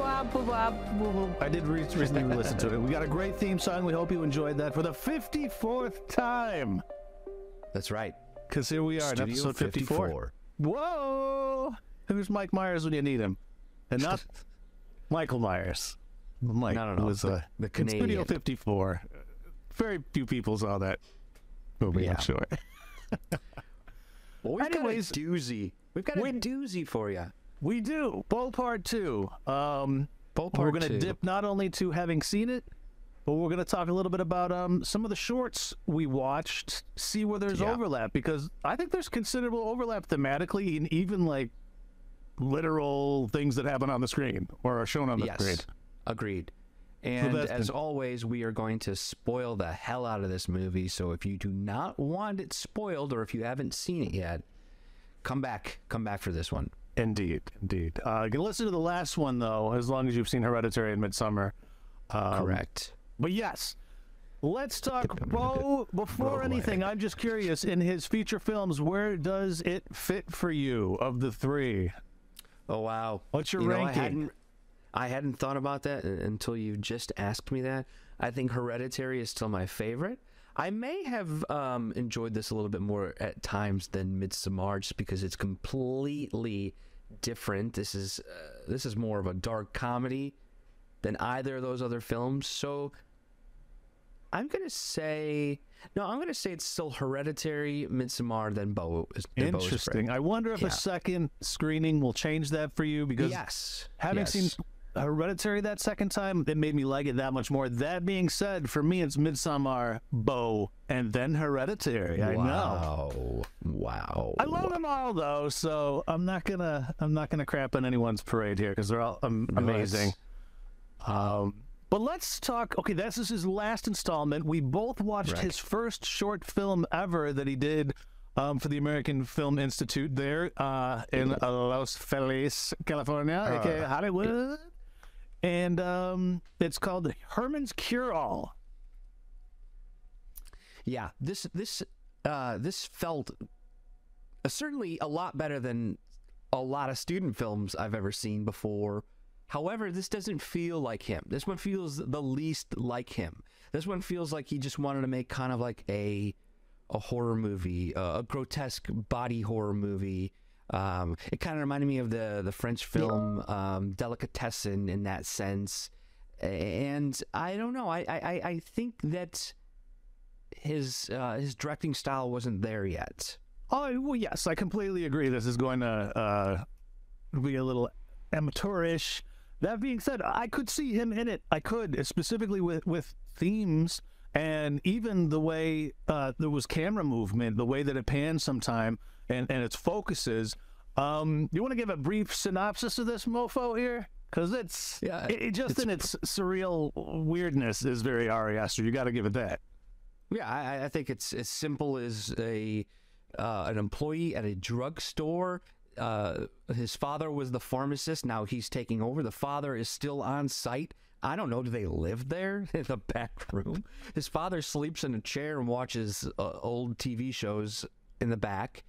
I did re- recently listen to it. We got a great theme song. We hope you enjoyed that for the 54th time. That's right. Because here we are in episode 54. 54. Whoa! Who's Mike Myers when you need him? And not Michael Myers. Mike No, no, no. was uh, The- the in Studio Canadian. 54. Very few people saw that movie, Yeah. I'm sure. Well, we've Anyways, got a doozy. We've got a doozy for you. We do. Beau Part 2. Um, Beau we're going to dip not only to having seen it, but we're going to talk a little bit about um, some of the shorts we watched, see where there's Yeah. overlap, because I think there's considerable overlap thematically and even like literal things that happen on the screen or are shown on the yes. screen. Agreed. And as always, we are going to spoil the hell out of this movie. So if you do not want it spoiled or if you haven't seen it yet, come back. Come back for this one. Indeed, indeed. Uh, you can listen to the last one, though, as long as you've seen Hereditary and Midsommar. Um, Correct. But yes, let's talk Beau. Before Roadway. anything, I'm just curious. In his feature films, where does it fit for you of the three? Oh wow. What's your you know, I ranking? hadn't, I hadn't thought about that until you just asked me that. I think Hereditary is still my favorite. I may have um, enjoyed this a little bit more at times than Midsommar, just because it's completely different. This is uh, this is more of a dark comedy than either of those other films. So I'm gonna say no. I'm gonna say it's still Hereditary, Midsommar, then Beau. Is, then Interesting. I wonder if Yeah. a second screening will change that for you because Yes. having yes. seen Hereditary that second time, it made me like it that much more. That being said, for me, it's Midsommar, Beau, and then Hereditary. I know. Wow. Wow. I love them all though, so I'm not gonna I'm not gonna crap on anyone's parade here because they're all um, amazing. Um, but let's talk. Okay, this is his last installment. We both watched Right. his first short film ever that he did um, for the American Film Institute there uh, in uh, Los Feliz, California, aka Hollywood. And um, it's called Herman's Cure All. Yeah, this this uh this felt uh, certainly a lot better than a lot of student films I've ever seen before. However, this doesn't feel like him. This one feels the least like him. This one feels like he just wanted to make kind of like a a horror movie, uh, a grotesque body horror movie. Um, it kind of reminded me of the the French film um, Delicatessen in that sense. And I don't know. I I, I- think that his uh, his directing style wasn't there yet. Oh well, yes, I completely agree. This is going to uh, be a little amateurish. That being said, I could see him in it. I could, specifically with with themes and even the way uh, there was camera movement, the way that it pans sometime, and and its focuses. Um, you want to give a brief synopsis of this mofo here? Because it's Yeah, it, it just it's in its surreal weirdness is very Ari Aster. You got to give it that. Yeah, I, I think it's as simple as a uh, an employee at a drugstore. Uh, his father was the pharmacist. Now he's taking over. The father is still on site. I don't know. Do they live there in the back room? His father sleeps in a chair and watches uh, old TV shows in the back.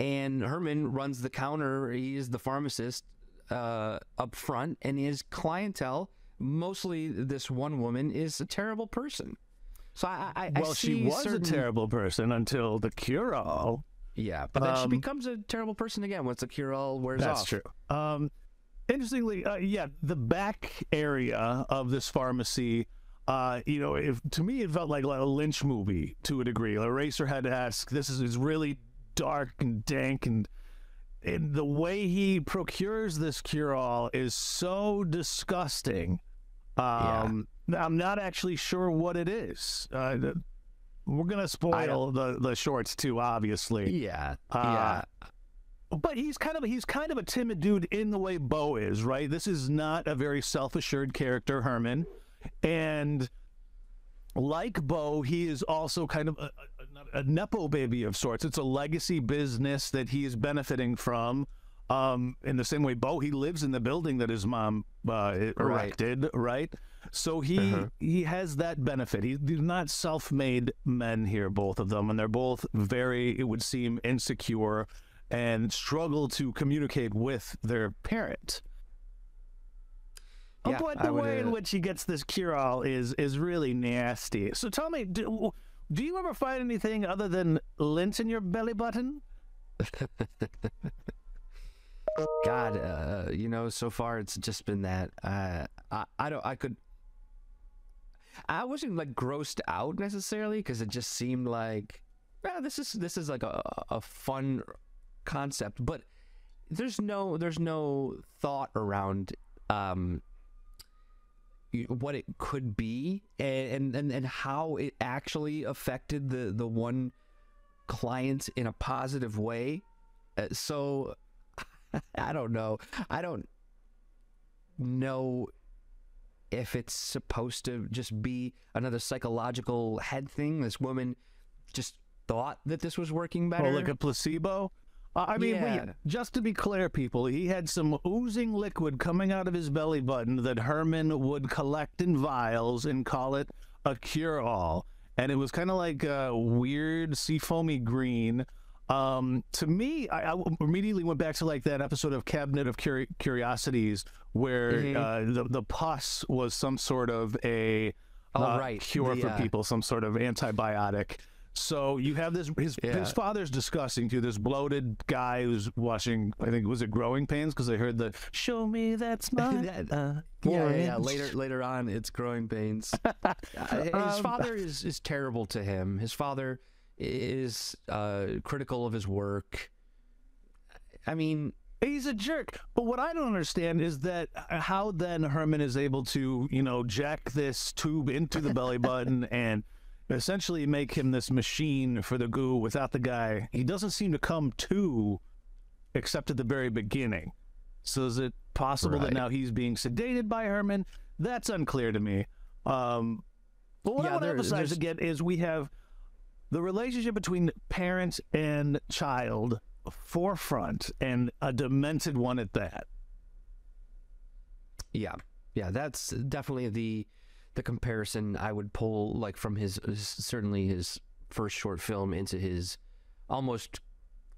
And Herman runs the counter. He is the pharmacist uh, up front, and his clientele, mostly this one woman, is a terrible person. So I, I, I Well, she was certain- a terrible person until the cure all. Yeah, but then she Um, becomes a terrible person again once the cure all wears That's off. That's true. Um, interestingly, uh, yeah, the back area of this pharmacy, uh, you know, if to me it felt like, like a Lynch movie to a degree. Eraserhead esque. This is, is really dark and dank, and and the way he procures this cure all is so disgusting. Um, I'm not actually sure what it is. Uh, the- we're gonna spoil the the shorts too, obviously. Yeah, Uh, yeah, But he's kind of he's kind of a timid dude in the way Beau is, right? This is not a very self-assured character, Herman, and like Beau, he is also kind of a, a, nepo baby of sorts. It's a legacy business that he is benefiting from. Um, in the same way, Beau, he lives in the building that his mom uh, erected, right? So he Uh-huh. he has that benefit. He, they're not self-made men here, both of them, and they're both very, it would seem, insecure and struggle to communicate with their parent. Yeah, but the way in uh, which he gets this cure all is is really nasty. So tell me, do, do you ever find anything other than lint in your belly button? God, uh, you know, so far it's just been that. Uh, I, I don't, I could, I wasn't like grossed out necessarily because it just seemed like, this is this is like a a fun concept, but there's no there's no thought around um what it could be and and and how it actually affected the the one client in a positive way. Uh, so I don't know. I don't know if it's supposed to just be another psychological head thing. This woman just thought that this was working better. Or like a placebo? Uh, I mean, Yeah. wait, just to be clear, people, he had some oozing liquid coming out of his belly button that Herman would collect in vials and call it a cure all. And it was kind of like a weird seafoamy green. Um, to me, I, I immediately went back to like that episode of Cabinet of Curi- Curiosities where Mhm. uh, the, the pus was some sort of a Oh, uh, right. cure The, for uh, people, some sort of antibiotic. So you have this. His Yeah. his father's disgusting too. This bloated guy who's watching. I think was it Growing Pains because I heard the "Show me that smile." That- uh, yeah, yeah, yeah. Later, later on, it's growing pains. Uh, his Um, father is is terrible to him. His father is uh, critical of his work. I mean, He's a jerk. But what I don't understand is that uh, how then Herman is able to, you know, jack this tube into the belly button and essentially make him this machine for the goo without the guy. He doesn't seem to come to except at the very beginning. So is it possible that now he's being sedated by Herman? That's unclear to me. Um, but what I Yeah, want to emphasize there's- again is we have the relationship between parent and child forefront and a demented one at that. Yeah, yeah, that's definitely the the comparison I would pull like from his, his certainly his first short film into his almost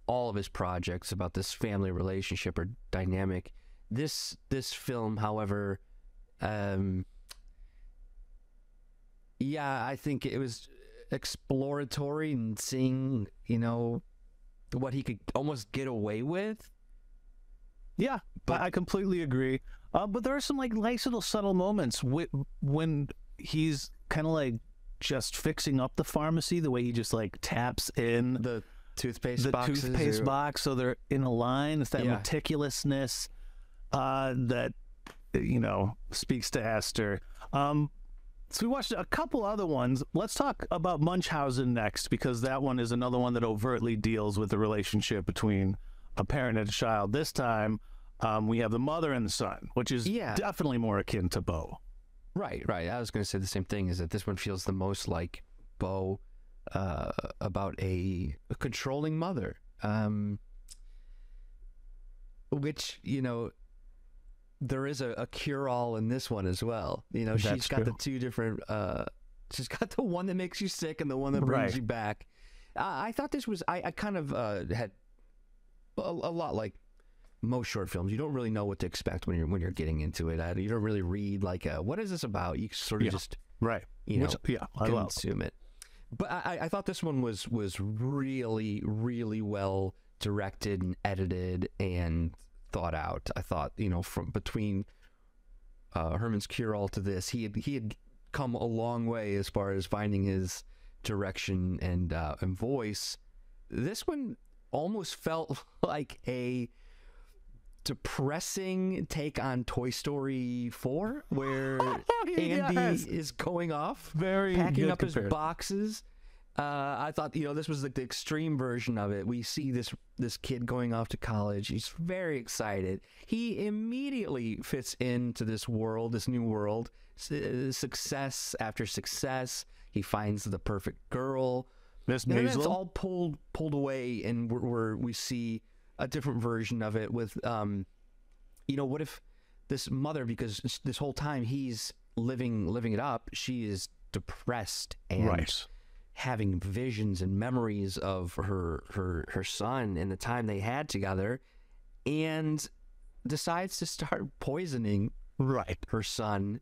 all of his projects about this family relationship or dynamic. This this film, however, um, yeah, I think it was exploratory and seeing you know what he could almost get away with. Yeah, But- I, I completely agree. Uh, but there are some like nice little subtle moments wh- when he's kind of like just fixing up the pharmacy, the way he just like taps in The toothpaste the toothpaste or- box so they're in a line. It's that Yeah. meticulousness uh, that you know speaks to Aster. Um, so we watched a couple other ones. Let's talk about Munchausen next because that one is another one that overtly deals with the relationship between a parent and a child. This time, um, we have the mother and the son, which is Yeah. definitely more akin to Beau. Right, right. I was going to say the same thing. Is that this one feels the most like Beau uh, about a, a controlling mother, um, which you know there is a, a cure-all in this one as well. You know, she's That's got the two different. Uh, she's got the one that makes you sick and the one that brings Right. you back. I, I thought this was. I, I kind of uh, had a, a lot like most short films. You don't really know what to expect when you're when you're getting into it. Uh, you don't really read like, uh, what is this about? You sort of Yeah. just Right. You Which, know, yeah, I love. consume it. But I, I thought this one was was really really well directed and edited and thought out. I thought you know from between uh, Herman's Cure All to this, he had he had come a long way as far as finding his direction and uh, and voice. This one almost felt like a depressing take on Toy Story 4 where Andy Yes. is going off Very packing up his boxes. Uh, I thought you know this was like the extreme version of it. We see this this kid going off to college. He's very excited. He immediately fits into this world, this new world. S- success after success. He finds the perfect girl. Miss And then it's all pulled pulled away, and we're, we're, we see a different version of it with, um, you know, what if this mother, because this- whole time he's living living it up, she is depressed and right. having visions and memories of her her her son and the time they had together, and decides to start poisoning Right. her son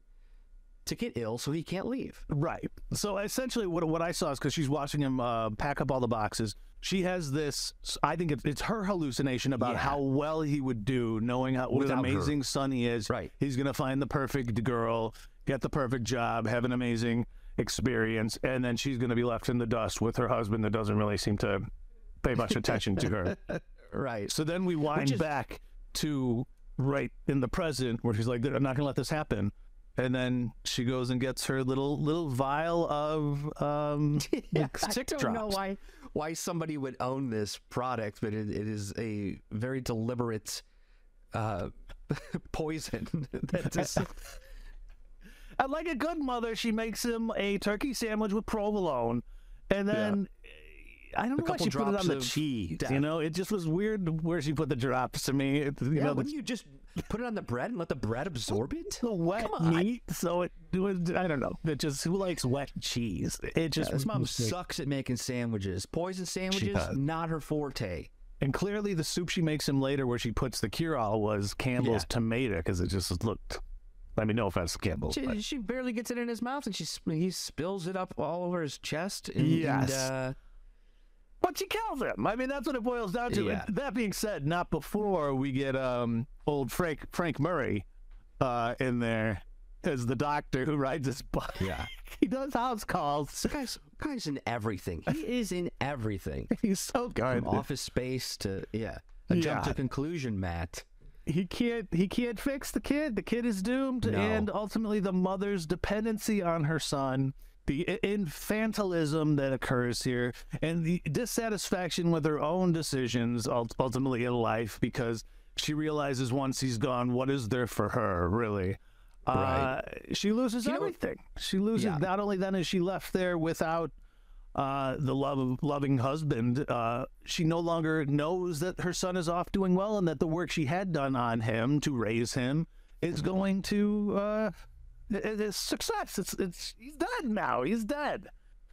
to get ill so he can't leave. Right. So essentially, what what I saw is because she's watching him uh, pack up all the boxes. She has this. I think it's, her hallucination about Yeah. how well he would do, knowing how, what an Without her. amazing son he is. Right. He's gonna find the perfect girl, get the perfect job, have an amazing experience, and then she's gonna be left in the dust with her husband that doesn't really seem to pay much attention to her. Right. So then we wind is- back to right in the present where she's like, I'm not gonna let this happen. And then she goes and gets her little little vial of um like I don't drops. know why why somebody would own this product, but it, it is a very deliberate uh, poison. that just, And like a good mother, she makes him a turkey sandwich with provolone, and then I don't know why she put it on the cheese. death. You know, it just was weird where she put the drops to me. It, you yeah, know, the, wouldn't you just put it on the bread and let the bread absorb it? the wet meat, so it, it was. I don't know. It just who likes wet cheese? It just This mom sucks at making sandwiches. Poison sandwiches, not her forte. And clearly, the soup she makes him later, where she puts the cure-all, was Campbell's Yeah. tomato because it just looked. I mean, no offense Campbell. She, but- she barely gets it in his mouth, and she he spills it up all over his chest. And, Yes. and, uh, But she kills him. I mean, that's what it boils down to. Yeah. That being said, not before we get um old Frank Frank Murray uh in there as the doctor who rides his bike. Yeah. he does house calls. this guy's guy's in everything. He is in everything. He's so good. From Office Space to yeah. A jump to conclusion, Matt. he can't he can't fix the kid. The kid is doomed, No. and ultimately the mother's dependency on her son. The infantilism that occurs here, and the dissatisfaction with her own decisions, ultimately in life, because she realizes once he's gone, what is there for her, really? Uh, she loses You know- everything. she loses. Yeah. Not only then is she left there without uh, the love of loving husband, uh, she no longer knows that her son is off doing well and that the work she had done on him to raise him is going to uh, it's success. It's it's he's dead now. He's dead.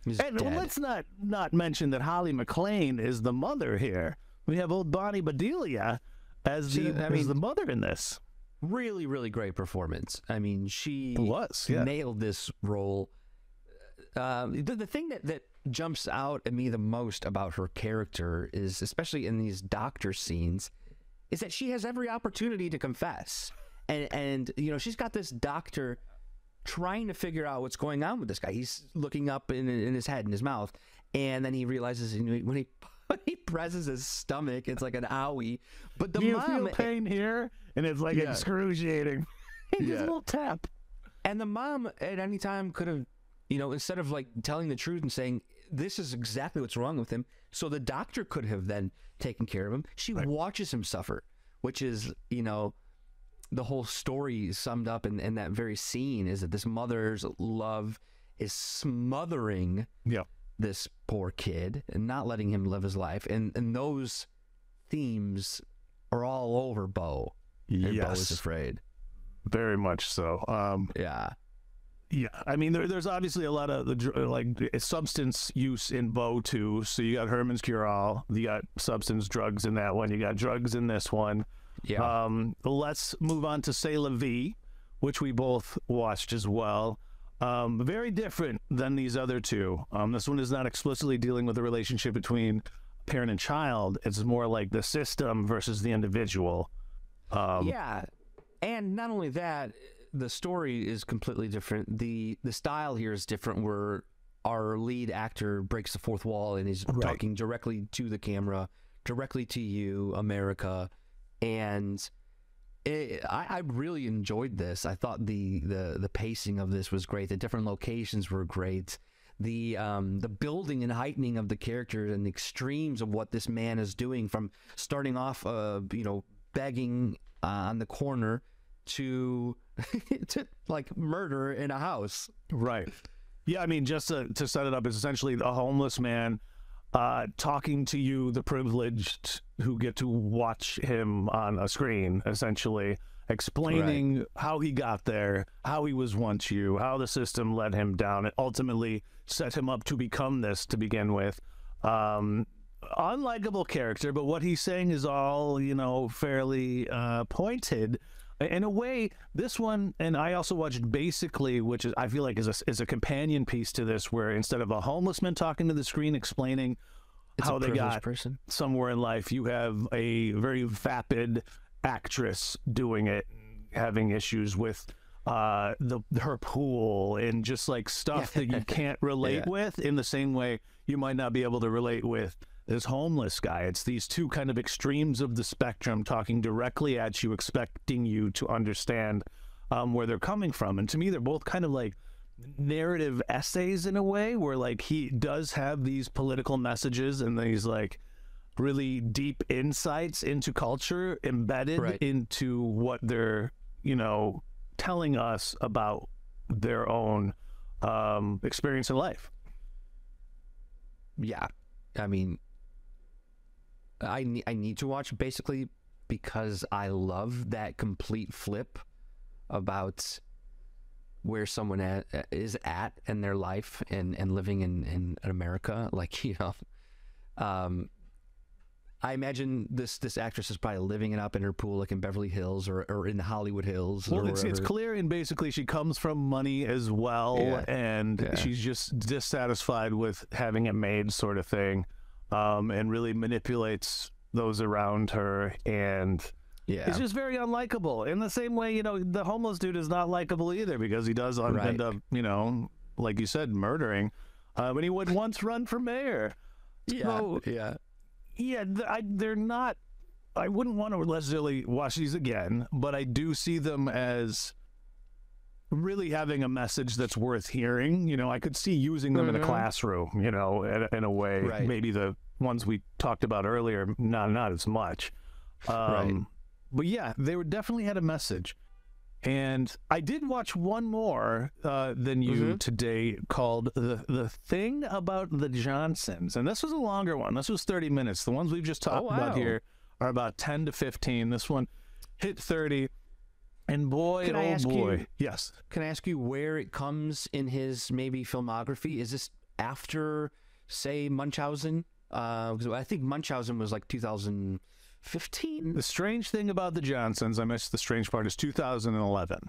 He's and dead. let's not not mention that Holly McLean is the mother here. We have old Bonnie Bedelia as She- the I as the mother in this. really, really great performance. I mean, she was, yeah. nailed this role. Um, the, the thing that, that jumps out at me the most about her character is, especially in these doctor scenes, is that she has every opportunity to confess, and and you know she's got this doctor trying to figure out what's going on with this guy. He's looking up in in his head, in his mouth, and then he realizes when he when he presses his stomach, it's like an owie. But the you mom feel pain here? And it's like Yeah. excruciating. Just Yeah. a little tap. And the mom at any time could have, you know, instead of like telling the truth and saying, this is exactly what's wrong with him. So the doctor could have then taken care of him. She watches him suffer, which is, you know, the whole story summed up in, in that very scene is that this mother's love is smothering Yeah. this poor kid and not letting him live his life. And, and those themes are all over Beau. And Beau is afraid. Very much so. Um, Yeah. Yeah, I mean, there, there's obviously a lot of the like substance use in Beau too. So you got Herman's Cure All, you got substance drugs in that one, you got drugs in this one. Yeah. Um, let's move on to C'est la Vie, which we both watched as well. Um, very different than these other two. Um, this one is not explicitly dealing with the relationship between parent and child. It's more like the system versus the individual. Um, yeah, and not only that, the story is completely different. the The style here is different. Where our lead actor breaks the fourth wall and is Right. talking directly to the camera, directly to you, America, and. It, I, I really enjoyed this. I thought the, the the pacing of this was great. The different locations were great. The um, the building and heightening of the characters and the extremes of what this man is doing, from starting off, uh, you know, begging uh, on the corner to to like murder in a house. Right. Yeah, I mean, just to, to set it up, it's essentially a homeless man uh, talking to you, the privileged who get to watch him on a screen, essentially explaining how he got there, how he was once you, how the system let him down, and ultimately set him up to become this to begin with. Um, unlikable character, but what he's saying is all, you know, fairly uh, pointed. In a way, this one, and I also watched basically, which is I feel like is a, is a companion piece to this, where instead of a homeless man talking to the screen explaining It's how they got person. somewhere in life, you have a very vapid actress doing it, having issues with uh the her pool and just like stuff that you can't relate Yeah. with in the same way you might not be able to relate with this homeless guy. It's these two kind of extremes of the spectrum talking directly at you expecting you to understand um, where they're coming from. And to me they're both kind of like narrative essays in a way where like he does have these political messages and these like really deep insights into culture embedded Right. into what they're you know telling us about their own um, experience in life. Yeah, I mean, I ne- I need to watch basically because I love that complete flip about where someone at, is at in their life and, and living in, in America. Like you know, um, I imagine this this actress is probably living it up in her pool, like in Beverly Hills or, or in the Hollywood Hills. Well, it's, it's clear, and basically, she comes from money as well, Yeah. and Yeah. she's just dissatisfied with having it made, sort of thing, um, and really manipulates those around her, and Yeah, it's just very unlikable. In the same way, you know, the homeless dude is not likable either because he does Right. end up, you know, like you said, murdering. Uh, but he would once run for mayor. yeah, so- yeah. Yeah, th- I, they're not. I wouldn't want to necessarily watch these again, but I do see them as really having a message that's worth hearing. You know, I could see using them in a Mhm. classroom. You know, in, a- in a way. Right. Maybe the ones we talked about earlier, not not as much. Um, Right. But yeah, they were definitely had a message. And I did watch one more uh, than you Mhm. today called the the thing about the Johnsons, and this was a longer one. This was thirty minutes. The ones we've just talked Oh, about here are about ten to fifteen. This one hit thirty, and boy, Can oh boy, you- yes, Can I ask you where it comes in his maybe filmography? Is this after, say, Munchausen? Because I think Munchausen was like 2015. the strange thing about the Johnsons, I missed the strange part, is two thousand and eleven.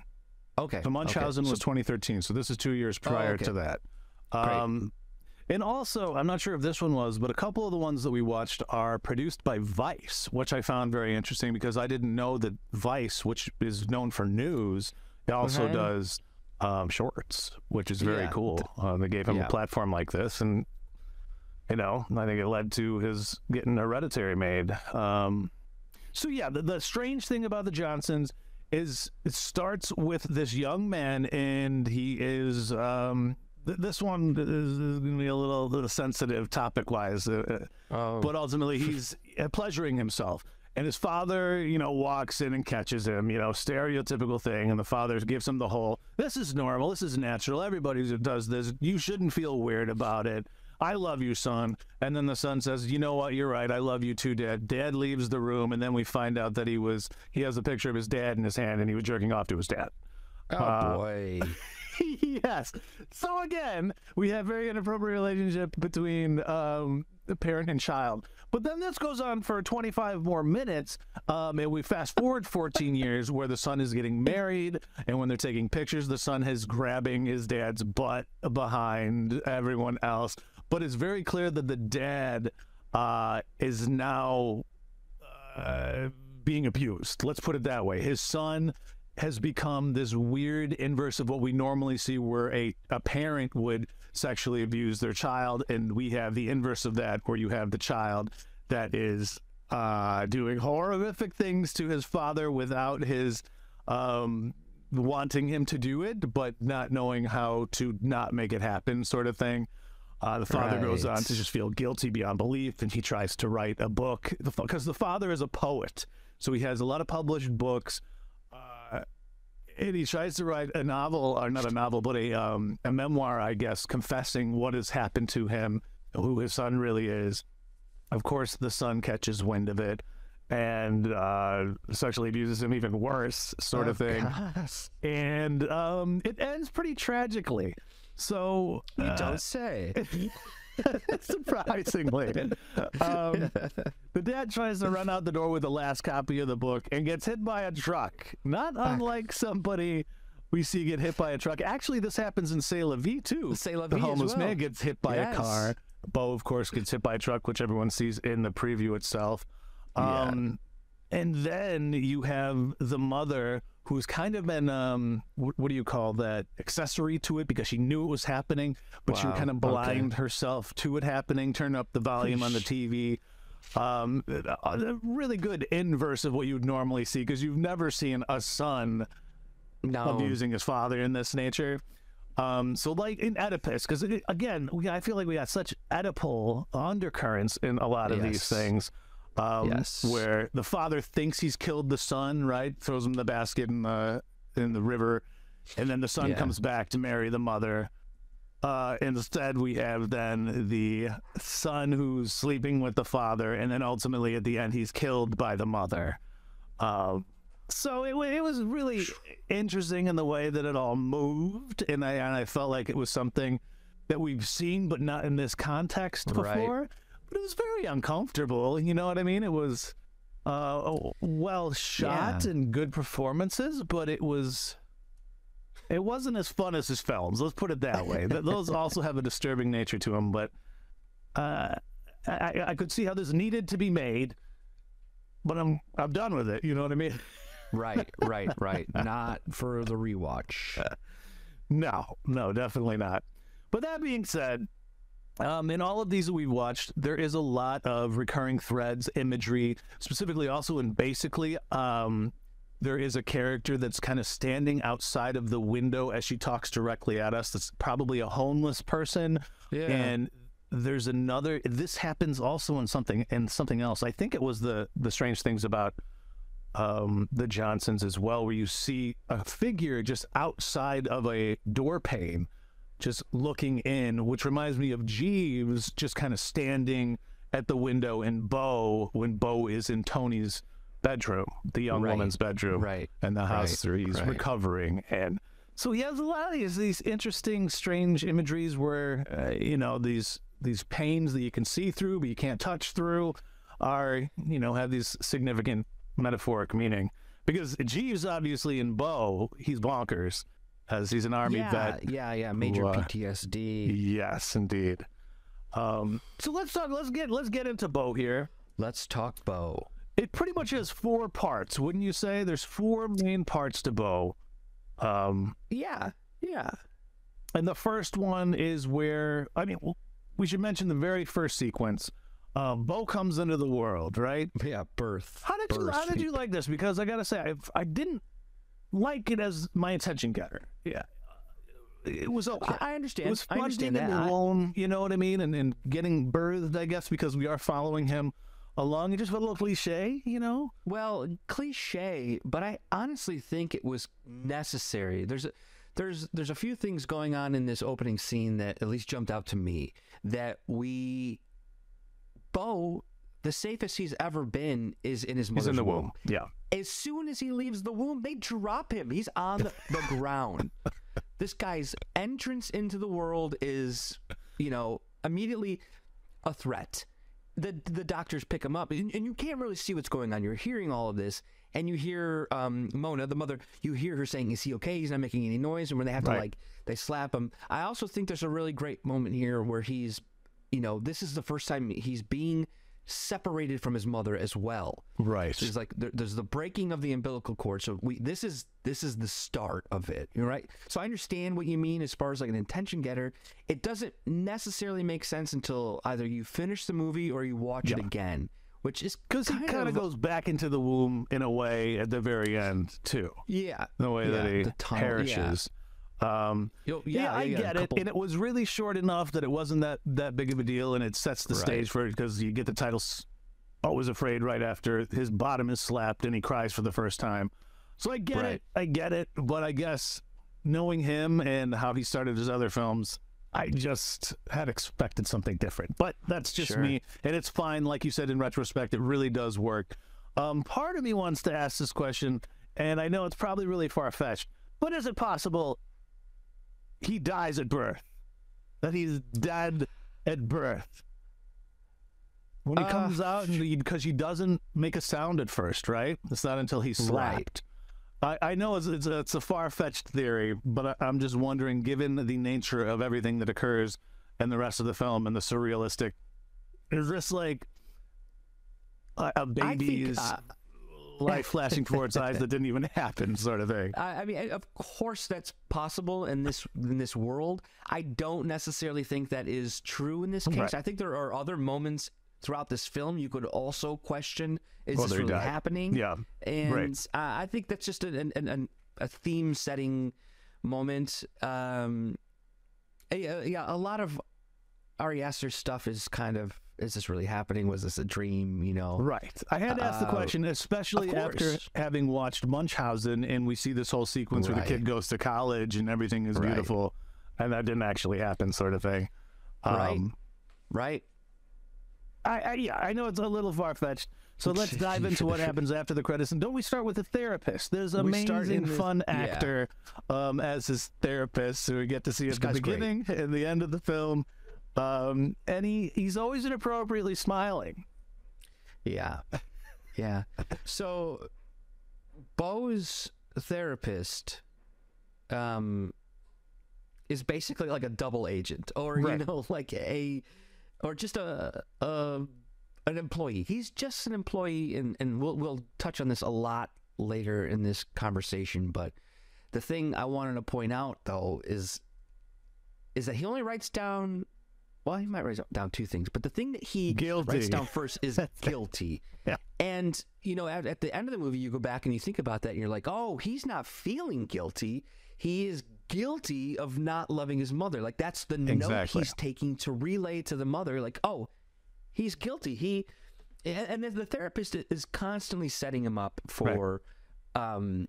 Okay. The Munchausen okay. was So- 2013, so this is two years prior okay. to that. Um, and also, I'm not sure if this one was, but a couple of the ones that we watched are produced by Vice, which I found very interesting because I didn't know that Vice, which is known for news, it also Okay. does um, shorts, which is very Yeah. cool. Uh, they gave him Yeah. a platform like this, and you know, I think it led to his getting Hereditary made. Um, so yeah, the, the strange thing about the Johnsons is it starts with this young man, and he is. Um, th- this one is, is going to be a little, little sensitive topic-wise, uh, uh, Oh. but ultimately he's uh, pleasuring himself. And his father, you know, walks in and catches him, you know, stereotypical thing. And the father gives him the whole, this is normal, this is natural, everybody does this. You shouldn't feel weird about it. I love you, son. And then the son says, you know what, you're right, I love you too, dad. Dad leaves the room, and then we find out that he was, he has a picture of his dad in his hand, and he was jerking off to his dad. oh uh, boy. yes. So again, we have very inappropriate relationship between um, the parent and child. But then this goes on for 25 more minutes, um, and we fast forward 14 years where the son is getting married, and when they're taking pictures, the son is grabbing his dad's butt behind everyone else. But it's very clear that the dad uh, is now uh, being abused. Let's put it that way. His son has become this weird inverse of what we normally see where a, a parent would sexually abuse their child and we have the inverse of that where you have the child that is uh, doing horrific things to his father without his um, wanting him to do it but not knowing how to not make it happen sort of thing uh, the father goes on to just feel guilty beyond belief, and he tries to write a book because the father is a poet, so he has a lot of published books. And he tries to write a novel, or not a novel, but a um, a memoir, I guess, confessing what has happened to him, who his son really is. Of course, the son catches wind of it and uh, sexually abuses him even worse, sort of thing. and um, it ends pretty tragically. So You uh, don't say. Surprisingly, um, the dad tries to run out the door with the last copy of the book and gets hit by a truck. Not unlike somebody we see get hit by a truck. Actually, this happens in C'est La Vie too. C'est La the Vie homeless well. man gets hit by a car. Beau, of course, gets hit by a truck, which everyone sees in the preview itself. Yeah. Um, and then you have the mother who's kind of been um what do you call that accessory to it because she knew it was happening but she kind of okay. blind herself to it happening turn up the volume on the tv um a a really good inverse of what you'd normally see because you've never seen a son No. abusing his father in this nature. Um, so like in Oedipus, because again, we, I feel like we got such Oedipal undercurrents in a lot of these things. Um, Yes. where the father thinks he's killed the son, right? Throws him the basket in the in the river, and then the son Yeah. comes back to marry the mother. Uh, instead, we have then the son who's sleeping with the father, and then ultimately at the end, he's killed by the mother. Um, so it, it was really interesting in the way that it all moved, and I and I felt like it was something that we've seen, but not in this context Right. But it was very uncomfortable. You know what I mean? It was uh, well shot Yeah. and good performances, but it was. It wasn't as fun as his films. Let's put it that way. Those also have a disturbing nature to them, but uh, I, I- I could see how this needed to be made, but I'm I'm done with it. You know what I mean? Right, right, right. Not for the rewatch. No, no, definitely not. But that being said, um, in all of these that we've watched, there is a lot of recurring threads, imagery, specifically also in basically. Um, there is a character that's kind of standing outside of the window as she talks directly at us. That's probably a homeless person. Yeah. And there's another. This happens also in something and something else. I think it was the the strange things about um, the Johnsons as well, where you see a figure just outside of a door pane, just looking in, which reminds me of Jeeves just kind of standing at the window in Beau when Beau is in Toni's bedroom, the young Right, woman's bedroom, right, and the house right, where he's right. recovering. And so he has a lot of these, these interesting, strange imageries where, uh, you know, these these panes that you can see through but you can't touch through are, you know, have these significant metaphoric meaning. Because Jeeves, obviously, in Beau, he's bonkers, as he's an army yeah, vet. yeah, yeah. Major uh, PTSD. Yes, indeed. Um, so let's talk. Let's get let's get into Beau here. Let's talk Beau. It pretty much has four parts, wouldn't you say? There's four main parts to Beau. Um, Yeah, yeah. and the first one is where I mean, we should mention the very first sequence. Uh, Beau comes into the world, right? Yeah, birth. How did you. How did you like this? Because I gotta say, I I didn't like it as my attention getter. Yeah, it was okay. I, I understand. It was I fun understand being that. I- alone, you know what I mean, and, and getting birthed, I guess, because we are following him along. It just felt a little cliche, you know. Well, cliche, but I honestly think it was necessary. There's a there's there's a few things going on in this opening scene that at least jumped out to me that we Beau the safest he's ever been is in his mother's He's in the womb. Yeah. As soon as he leaves the womb, they drop him. He's on the, ground. This guy's entrance into the world is, you know, immediately a threat. The the doctors pick him up, and, and you can't really see what's going on. You're hearing all of this, and you hear um, Mona, the mother, you hear her saying, "Is he okay? He's not making any noise." And when they have to like, they slap him. I also think there's a really great moment here where he's, you know, this is the first time he's being separated from his mother as well. Right. So There's like there, there's the breaking of the umbilical cord. So we this is this is the start of it. Right. So I understand what you mean as far as like an intention getter. It doesn't necessarily make sense until either you finish the movie or you watch it again, which is Because he kind of goes back into the womb in a way at the very end too. yeah The way that he the tunnel, yeah. Um, Yo- yeah, yeah, I yeah, get it, couple- and it was really short enough that it wasn't that that big of a deal, and it sets the Right. stage for it because you get the title "Always Afraid" right after his bottom is slapped and he cries for the first time. So I get Right. it, I get it, but I guess knowing him and how he started his other films, I just had expected something different. But that's just Sure. me, and it's fine. Like you said, in retrospect, it really does work. Um, part of me wants to ask this question, and I know it's probably really far fetched, but is it possible he dies at birth? That he's dead at birth? When he Uh, comes out, because he doesn't make a sound at first, right? It's not until he's slapped. I, I know it's, it's a, it's a far fetched theory, but I, I'm just wondering, given the nature of everything that occurs in the rest of the film and the surrealistic, is this like a, think, baby's uh, life flashing before its eyes that didn't even happen, sort of thing? I, I mean, of course, that's possible in this in this world. I don't necessarily think that is true in this case. Right. I think there are other moments throughout this film you could also question: Is Whether this really died. happening? Yeah, and right. uh, I think that's just an, an, an, a theme setting moment. Um, yeah, yeah, a lot of Ari Aster stuff is kind of is this really happening? Was this a dream? You know, Right. I had to ask the Uh, question, especially after having watched Munchausen, and we see this whole sequence where the kid goes to college and everything is Right. beautiful, and that didn't actually happen, sort of thing. Right. Um, right? I, I yeah, I know it's a little far fetched. So let's dive into what happens after the credits. And don't we start with the therapist? There's amazing, the- fun yeah. actor um, as his therapist, who we get to see This at the guy's great. beginning and the end of the film. Um, and he, he's always inappropriately smiling. Yeah. Yeah. So Beau's therapist um is basically like a double agent or Right. you know like a or just a, a an employee. He's just an employee and and we'll we'll touch on this a lot later in this conversation, but the thing I wanted to point out though is is that he only writes down well, he might write down two things, but the thing that he Guilty. writes down first is guilty. Yeah. And, you know, at, at the end of the movie, you go back and you think about that and you're like, oh, he's not feeling guilty. He is guilty of not loving his mother. Like, that's the note he's taking to relay to the mother, like, oh, he's guilty. He, and, the therapist is constantly setting him up for, um,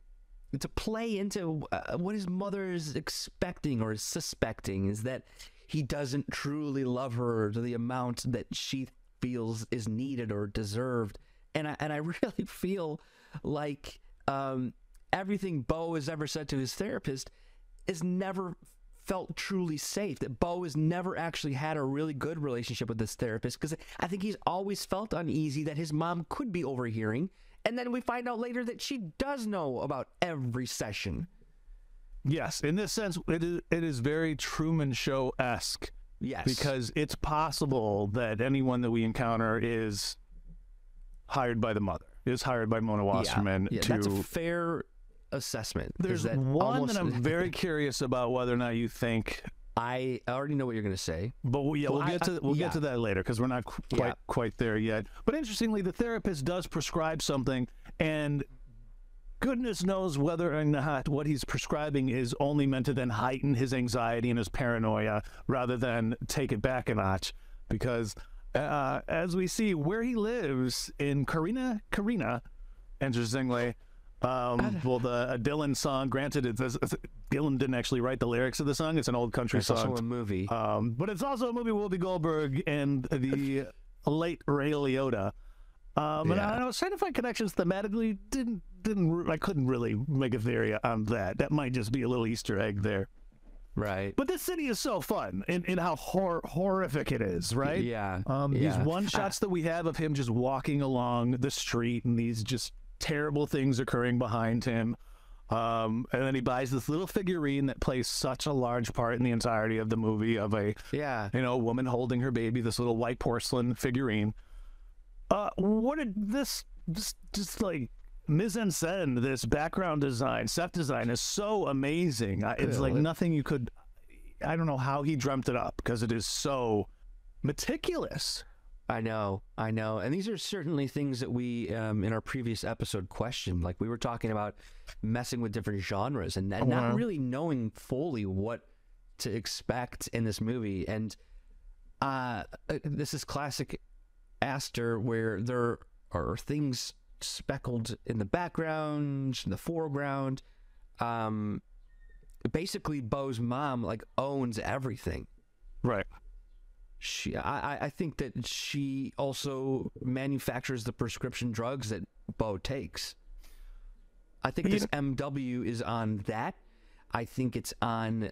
to play into uh, what his mother is expecting or is suspecting is that he doesn't truly love her to the amount that she feels is needed or deserved. And I, and I really feel like um, everything Beau has ever said to his therapist is never felt truly safe. That Beau has never actually had a really good relationship with this therapist because I think he's always felt uneasy that his mom could be overhearing. And then we find out later that she does know about every session. Yes, in this sense, it is, it is very Truman Show esque Yes. because it's possible that anyone that we encounter is hired by the mother, is hired by Mona Wasserman yeah, to. that's a fair assessment. There's that one almost- that I'm very curious about whether or not you think, I already know what you're going to say. but we, yeah, Well, we'll I- get to I- we'll yeah. get to that later because we're not qu- quite Yeah. quite there yet. But interestingly, the therapist does prescribe something, and goodness knows whether or not what he's prescribing is only meant to then heighten his anxiety and his paranoia rather than take it back a notch. Because uh, as we see where he lives in Corrina, Corrina, interestingly. Um, well, the a Dylan song. Granted, it's, it's, Dylan didn't actually write the lyrics of the song. It's an old country It's song. also a movie. Um, but it's also a movie Whoopi Goldberg and the late Ray Liotta. Um, and I, Yeah. I was trying to find connections thematically. Didn't didn't I couldn't really make a theory on that. That might just be a little Easter egg there. right. But this city is so fun in, in how hor- horrific it is, right? Yeah. Um, yeah. These one shots that we have of him just walking along the street and these just terrible things occurring behind him. Um, and then he buys this little figurine that plays such a large part in the entirety of the movie of a Yeah. you know, woman holding her baby, this little white porcelain figurine. Uh, what did this just just like mise en scène, this background design, set design is so amazing. I- It's Yeah, like it- nothing you could. I don't know how he dreamt it up because it is so meticulous. I know, I know, and these are certainly things that we, um, in our previous episode, questioned. Like we were talking about messing with different genres and, and not Wow. really knowing fully what to expect in this movie. And uh, uh, this is classic Aster, where there are things speckled in the background, in the foreground. Um, basically, Beau's mom like owns everything Right. she I, I- think that she also manufactures the prescription drugs that Bo takes. I think this MW is on that. I think it's on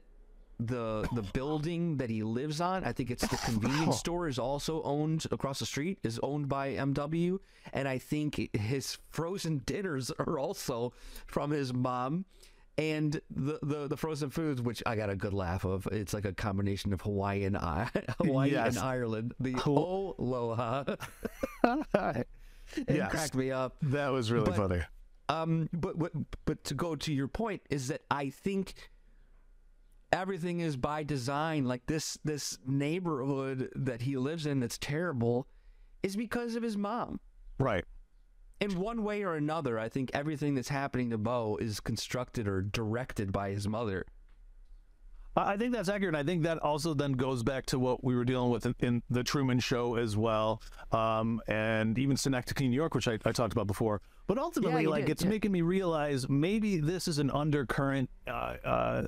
the the building that he lives on. I think it's the convenience store is also owned across the street is owned by MW, and I think his frozen dinners are also from his mom. And the, the, the frozen foods, which I got a good laugh of, it's like a combination of Hawaiian, Hawaii Yes. and Ireland. The Haw- aloha, it Yes. cracked me up. That was really But- funny. Um, but but but to go to your point is that I think everything is by design. Like this this neighborhood that he lives in that's terrible is because of his mom. Right. In one way or another, I think everything that's happening to Beau is constructed or directed by his mother. I think that's accurate. I think that also then goes back to what we were dealing with in, in the Truman Show as well, um, and even Synecdoche, New York, which I, I talked about before. But ultimately, you like did, it's yeah. making me realize maybe this is an undercurrent, uh, uh,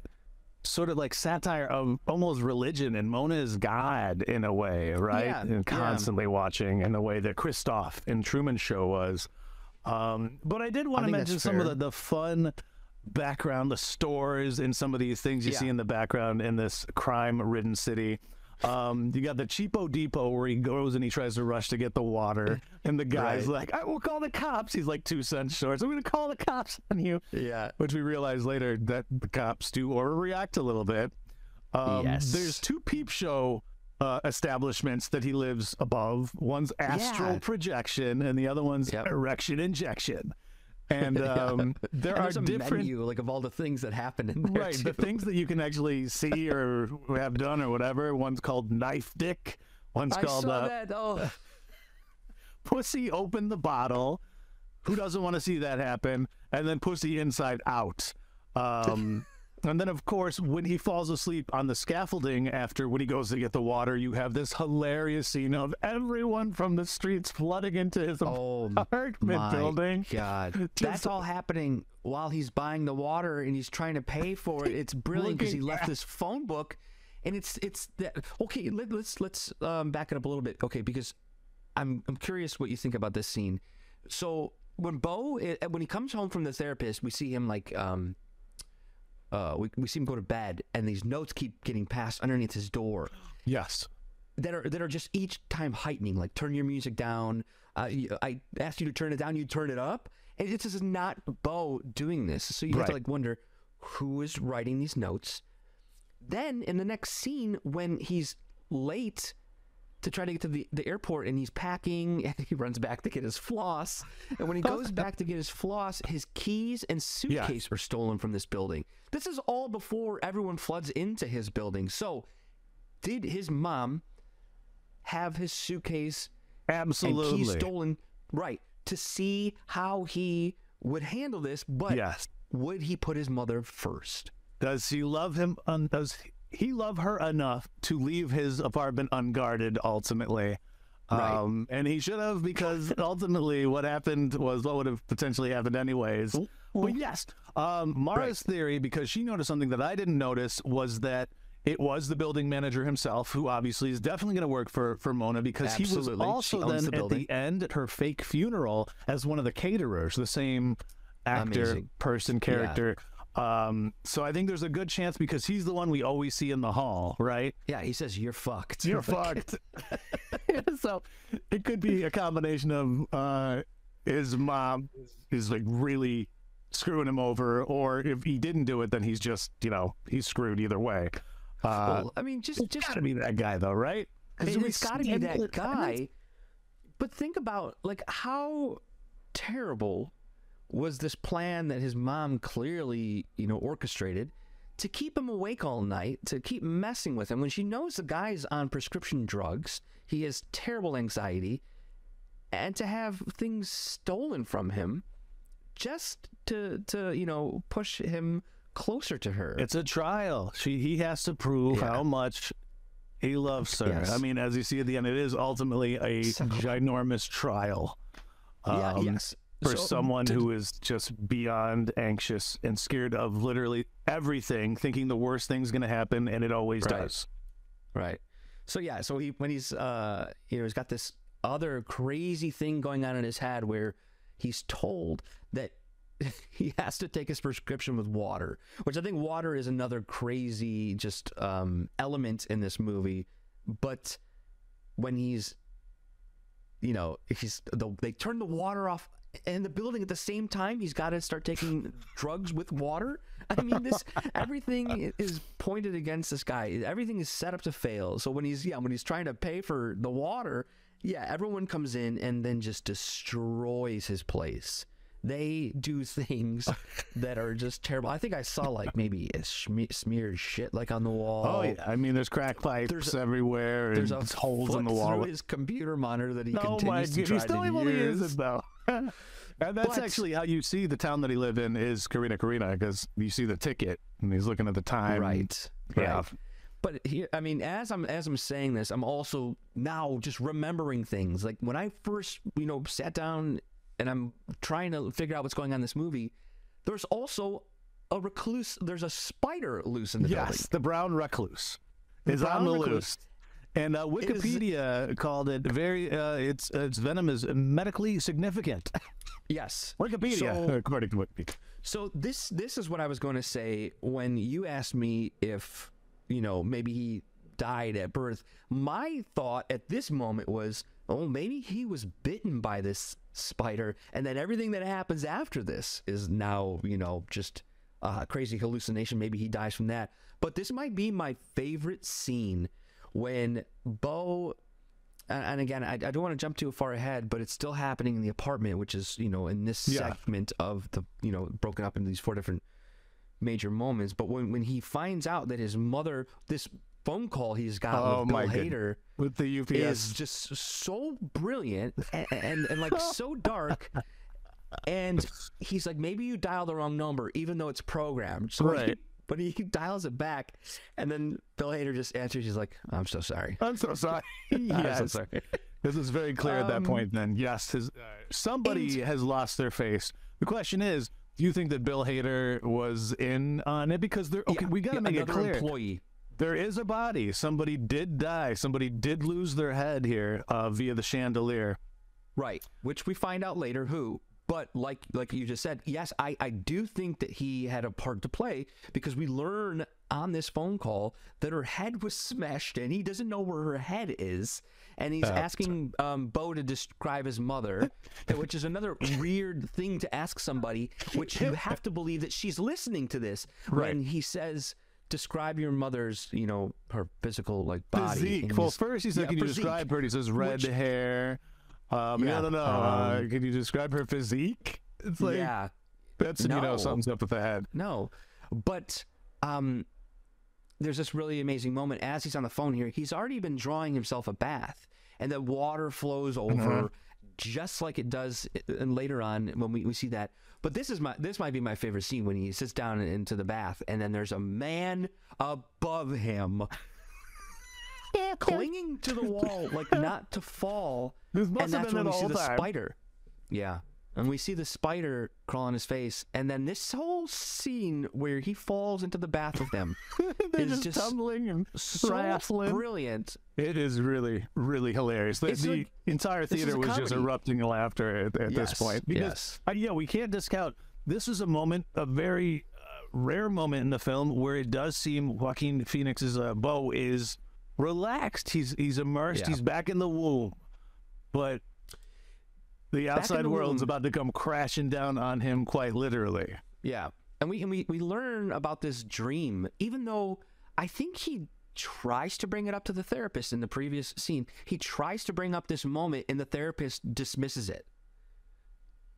sort of like satire of almost religion, and Mona is God in a way, right? Yeah, and yeah. constantly watching in the way that Christof in Truman Show was. Um, but I did want to mention some of the, the fun background, the stores, and some of these things you Yeah. see in the background in this crime-ridden city. Um, you got the cheapo depot where he goes and he tries to rush to get the water, and the guy's Right. like, "I will call the cops." He's like two cents short. So I'm gonna call the cops on you. Yeah. Which we realize later that the cops do overreact a little bit. Um, Yes. There's two peep show uh, establishments that he lives above. One's astral Yeah. projection, and the other one's Yep. erection injection. And um, there And are different menu like of all the things that happen in there. right too. the things that you can actually see or have done or whatever. One's called knife dick. One's I called saw uh, that. Oh, pussy open the bottle. Who doesn't want to see that happen? And then pussy inside out. Um, and then, of course, when he falls asleep on the scaffolding after when he goes to get the water, you have this hilarious scene of everyone from the streets flooding into his oh apartment my building. God, Just- that's all happening while he's buying the water and he's trying to pay for it. It's brilliant because he left this phone book, and it's it's that. Okay, let, let's let's um, back it up a little bit. Okay, because I'm I'm curious what you think about this scene. So when Bo when he comes home from the therapist, we see him like um. Uh, we, we see him go to bed, and these notes keep getting passed underneath his door. Yes. that are that are just each time heightening. Like turn your music down. Uh, I asked you to turn it down. You turn it up, and it's just not Beau doing this. So you have to like wonder who is writing these notes. Then in the next scene, when he's late to try to get to the, the airport and he's packing and he runs back to get his floss. And when he goes back to get his floss, his keys and suitcase are stolen from this building. This is all before everyone floods into his building. So did his mom have his suitcase Absolutely. and keys stolen right to see how he would handle this but Yes. would he put his mother first Does he love him? Un- does he love her enough to leave his apartment unguarded? Ultimately, Right. um, and he should have because ultimately, what happened was what would have potentially happened anyways. But yes, um, Mara's theory, because she noticed something that I didn't notice, was that it was the building manager himself, who obviously is definitely going to work for for Mona because he was also then the at the end at her fake funeral as one of the caterers, the same actor, Amazing. person, character. Um, so I think there's a good chance because he's the one we always see in the hall, right? yeah he says you're fucked You're fucked. so it could be a combination of uh, his mom is like really screwing him over, or if he didn't do it, then he's just you know he's screwed either way. Uh, well, i mean just just gotta be that guy though, right? Because it's got to be that guy. But think about like how terrible was this plan that his mom clearly, you know, orchestrated to keep him awake all night, to keep messing with him when she knows the guy's on prescription drugs, he has terrible anxiety, and to have things stolen from him just to to, you know, push him closer to her. It's a trial. She he has to prove Yeah. how much he loves her. Yes. I mean, as you see at the end, it is ultimately a So- ginormous trial. yeah, um, yes. For So, someone to- who is just beyond anxious and scared of literally everything, thinking the worst thing's going to happen, and it always Right. does. Right. So yeah, so he when he's uh you know he's got this other crazy thing going on in his head where he's told that he has to take his prescription with water, which I think water is another crazy just um, element in this movie. But when he's, you know, he's the, they turn the water off in the building at the same time. He's got to start taking drugs with water. I mean, this everything is pointed against this guy. Everything is set up to fail. So when he's yeah, when he's trying to pay for the water, yeah, everyone comes in and then just destroys his place. They do things that are just terrible. I think I saw like maybe a sme- smeared shit like on the wall. Oh yeah, I mean, there's crack pipes There's a- everywhere. There's holes in the wall. through his computer monitor that he Oh continues my to try he's still to able to use. use it though. and that's But- actually how you see the town that he lived in is Corrina Corrina because you see the ticket and he's looking at the time. Right. Yeah. Right. But here, I mean, as I'm as I'm saying this, I'm also now just remembering things. Like when I first, you know, sat down and I'm trying to figure out what's going on in this movie. There's also a recluse. There's a spider loose in the building. Yes, the brown recluse is brown on the recluse. loose. And uh, Wikipedia called it very. Uh, its its venom is medically significant. Yes. Wikipedia, So- according to Wikipedia. So this this is what I was going to say when you asked me if you know maybe he died at birth. My thought at this moment was, oh, maybe he was bitten by this spider, and then everything that happens after this is now you know just a crazy hallucination. Maybe he dies from that. But this might be my favorite scene when Beau and, again, I, I don't want to jump too far ahead, but it's still happening in the apartment, which is you know in this Yeah. segment of the you know broken up into these four different major moments. But when when he finds out that his mother, this phone call he's got Oh, with Bill. Hader With the UPS. is just so brilliant and, and, and like so dark. And he's like, maybe you dialed the wrong number, even though it's programmed. So when he- Right. But he dials it back, and then Bill Hader just answers. He's like, "I'm so sorry." I'm so sorry. I'm so sorry. This is very clear at that Um, point. Then, yes, his, uh, somebody has lost their face. The question is, do you think that Bill Hader was in on it? Because there, okay, Yeah, we got to yeah, make it another clear. Employee. There is a body. Somebody did die. Somebody did lose their head here uh, via the chandelier. Right, which we find out later who. But like like you just said, yes, I, I do think that he had a part to play because we learn on this phone call that her head was smashed and He doesn't know where her head is, and he's Uh, asking um, Beau to describe his mother, which is another weird thing to ask somebody. Which you have to believe that she's listening to this when he says. Describe your mother's, you know, her physical like body. Physique. Well, he's- first he said, yeah, "Can you physique. describe her?" He says, "Red Which- hair." Um, Yeah, I don't know. uh, um, can you describe her physique? It's like yeah, that's you know something's up with the head. No, but um, there's this really amazing moment as he's on the phone here. He's already been drawing himself a bath, and the water flows over Mhm. just like it does and later on when we, we see that. But this is my this might be my favorite scene when he sits down into the bath, and then there's a man above him. Clinging to the wall, like not to fall, This must and have that's been when we the see the time. spider. Yeah. And we see the spider crawl on his face, and then this whole scene where he falls into the bath with them They're is just, just tumbling and so wrestling. brilliant. It is really, really hilarious. The, It's the like- entire is theater a was just comedy. erupting in laughter at, at this point. Because, yes. uh, yeah, we can't discount. This is a moment, a very uh, rare moment in the film where it does seem Joaquin Phoenix's uh, Beau is relaxed. He's he's immersed. Yeah. He's back in the womb, but the outside the world's womb. about to come crashing down on him, quite literally. Yeah. And we and we, we learn about this dream, even though I think he tries to bring it up to the therapist in the previous scene. He tries to bring up this moment and the therapist dismisses it.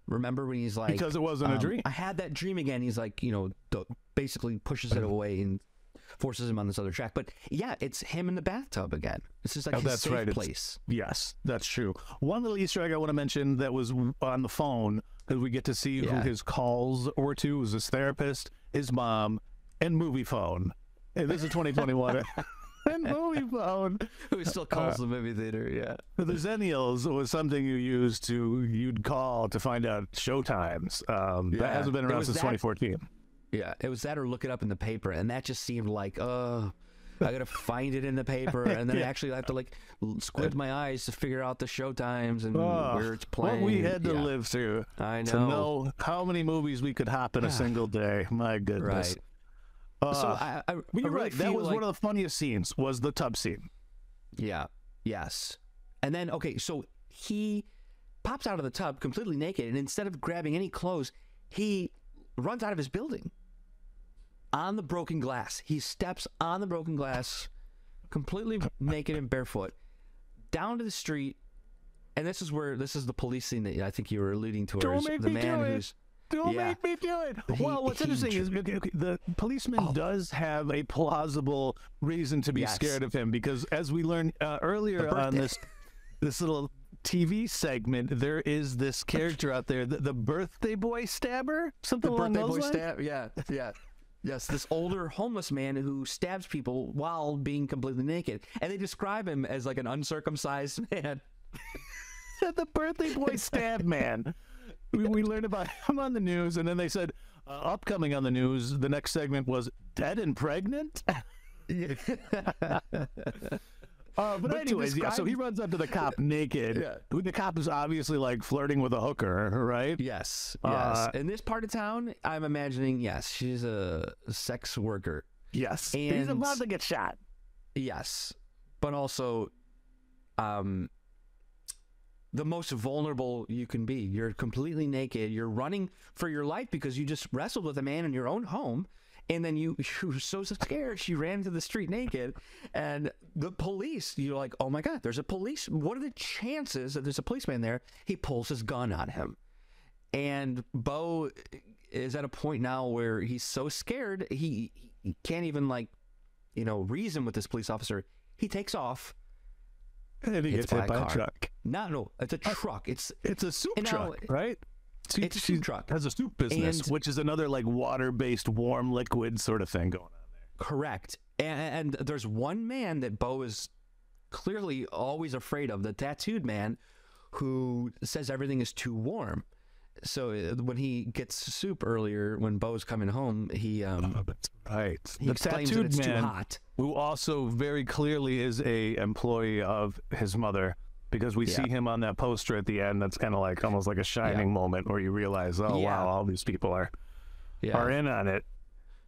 Remember when he's like Because it wasn't a um, dream. I had that dream again. He's like, you know, basically pushes it away and forces him on this other track. But yeah, it's him in the bathtub again. This is like Oh, his that's safe right. It's- place. Yes, that's true. One little Easter egg I want to mention that was on the phone because we get to see Yeah. who his calls were to was his therapist, his mom, and Moviefone. Hey, this is 2021. and Moviefone. Who still calls the movie theater? Yeah. The Zennials was something you used to you'd call to find out showtimes. Um, Yeah. That hasn't been around since that- 2014. Yeah, it was that or look it up in the paper, and that just seemed like, uh, I gotta find it in the paper, and then I actually have to like squint my eyes to figure out the show times and Oh, where it's playing. What we had to Yeah. live through I know, to know. how many movies we could hop in a single day. My goodness. Right. Uh, so I, I, I you're really right. That was like, one of the funniest scenes. Was the tub scene? Yeah. Yes. And then okay, so he pops out of the tub completely naked, and instead of grabbing any clothes, he runs out of his building on the broken glass. He steps on the broken glass, completely naked and barefoot, down to the street. And this is where this is the police scene that I think you were alluding to. Don't make the me man do it. who's Don't Yeah. make me do it. He- well, what's he interesting is the policeman does have a plausible reason to be Yes. scared of him because, as we learned uh, earlier on this this little TV segment, there is this character out there, the, the birthday boy stabber, something the along birthday those boy lines. stab. Yeah, yeah. Yes, this older homeless man who stabs people while being completely naked, and they describe him as like an uncircumcised man. the birthday boy stab man. We, we learned about him on the news, and then they said, uh, upcoming on the news, the next segment was dead and pregnant. Uh, but, But anyways, yeah. So he runs up to the cop naked. Yeah. Who The cop is obviously like flirting with a hooker, right? Yes, yes. Uh, In this part of town, I'm imagining yes, she's a sex worker. Yes. And He's about to get shot. Yes, but also, um, the most vulnerable you can be. You're completely naked. You're running for your life because you just wrestled with a man in your own home, and then you you were so scared she ran into the street naked, and the police. You're like, oh my god, there's a police. What are the chances that there's a policeman there? He pulls his gun on him, and Beau is at a point now where he's so scared he he can't even like you know, reason with this police officer. He takes off. And he gets hit by a by a car. truck. Not no, it's a uh, truck. It's It's a soup And now- truck, right? She- It's a soup truck. Has a soup business, And- which is another like water-based warm liquid sort of thing going on there. correct. And, and there's one man that Beau is clearly always afraid of, the tattooed man who says everything is too warm. So uh, when he gets soup earlier, when Beau's coming home, he um, That's right. he the tattooed man, hot. who also very clearly is a employee of his mother, because we Yeah. see him on that poster at the end. That's kind of like almost like a shining moment where you realize, oh Yeah. wow, all these people are Yeah. are in on it.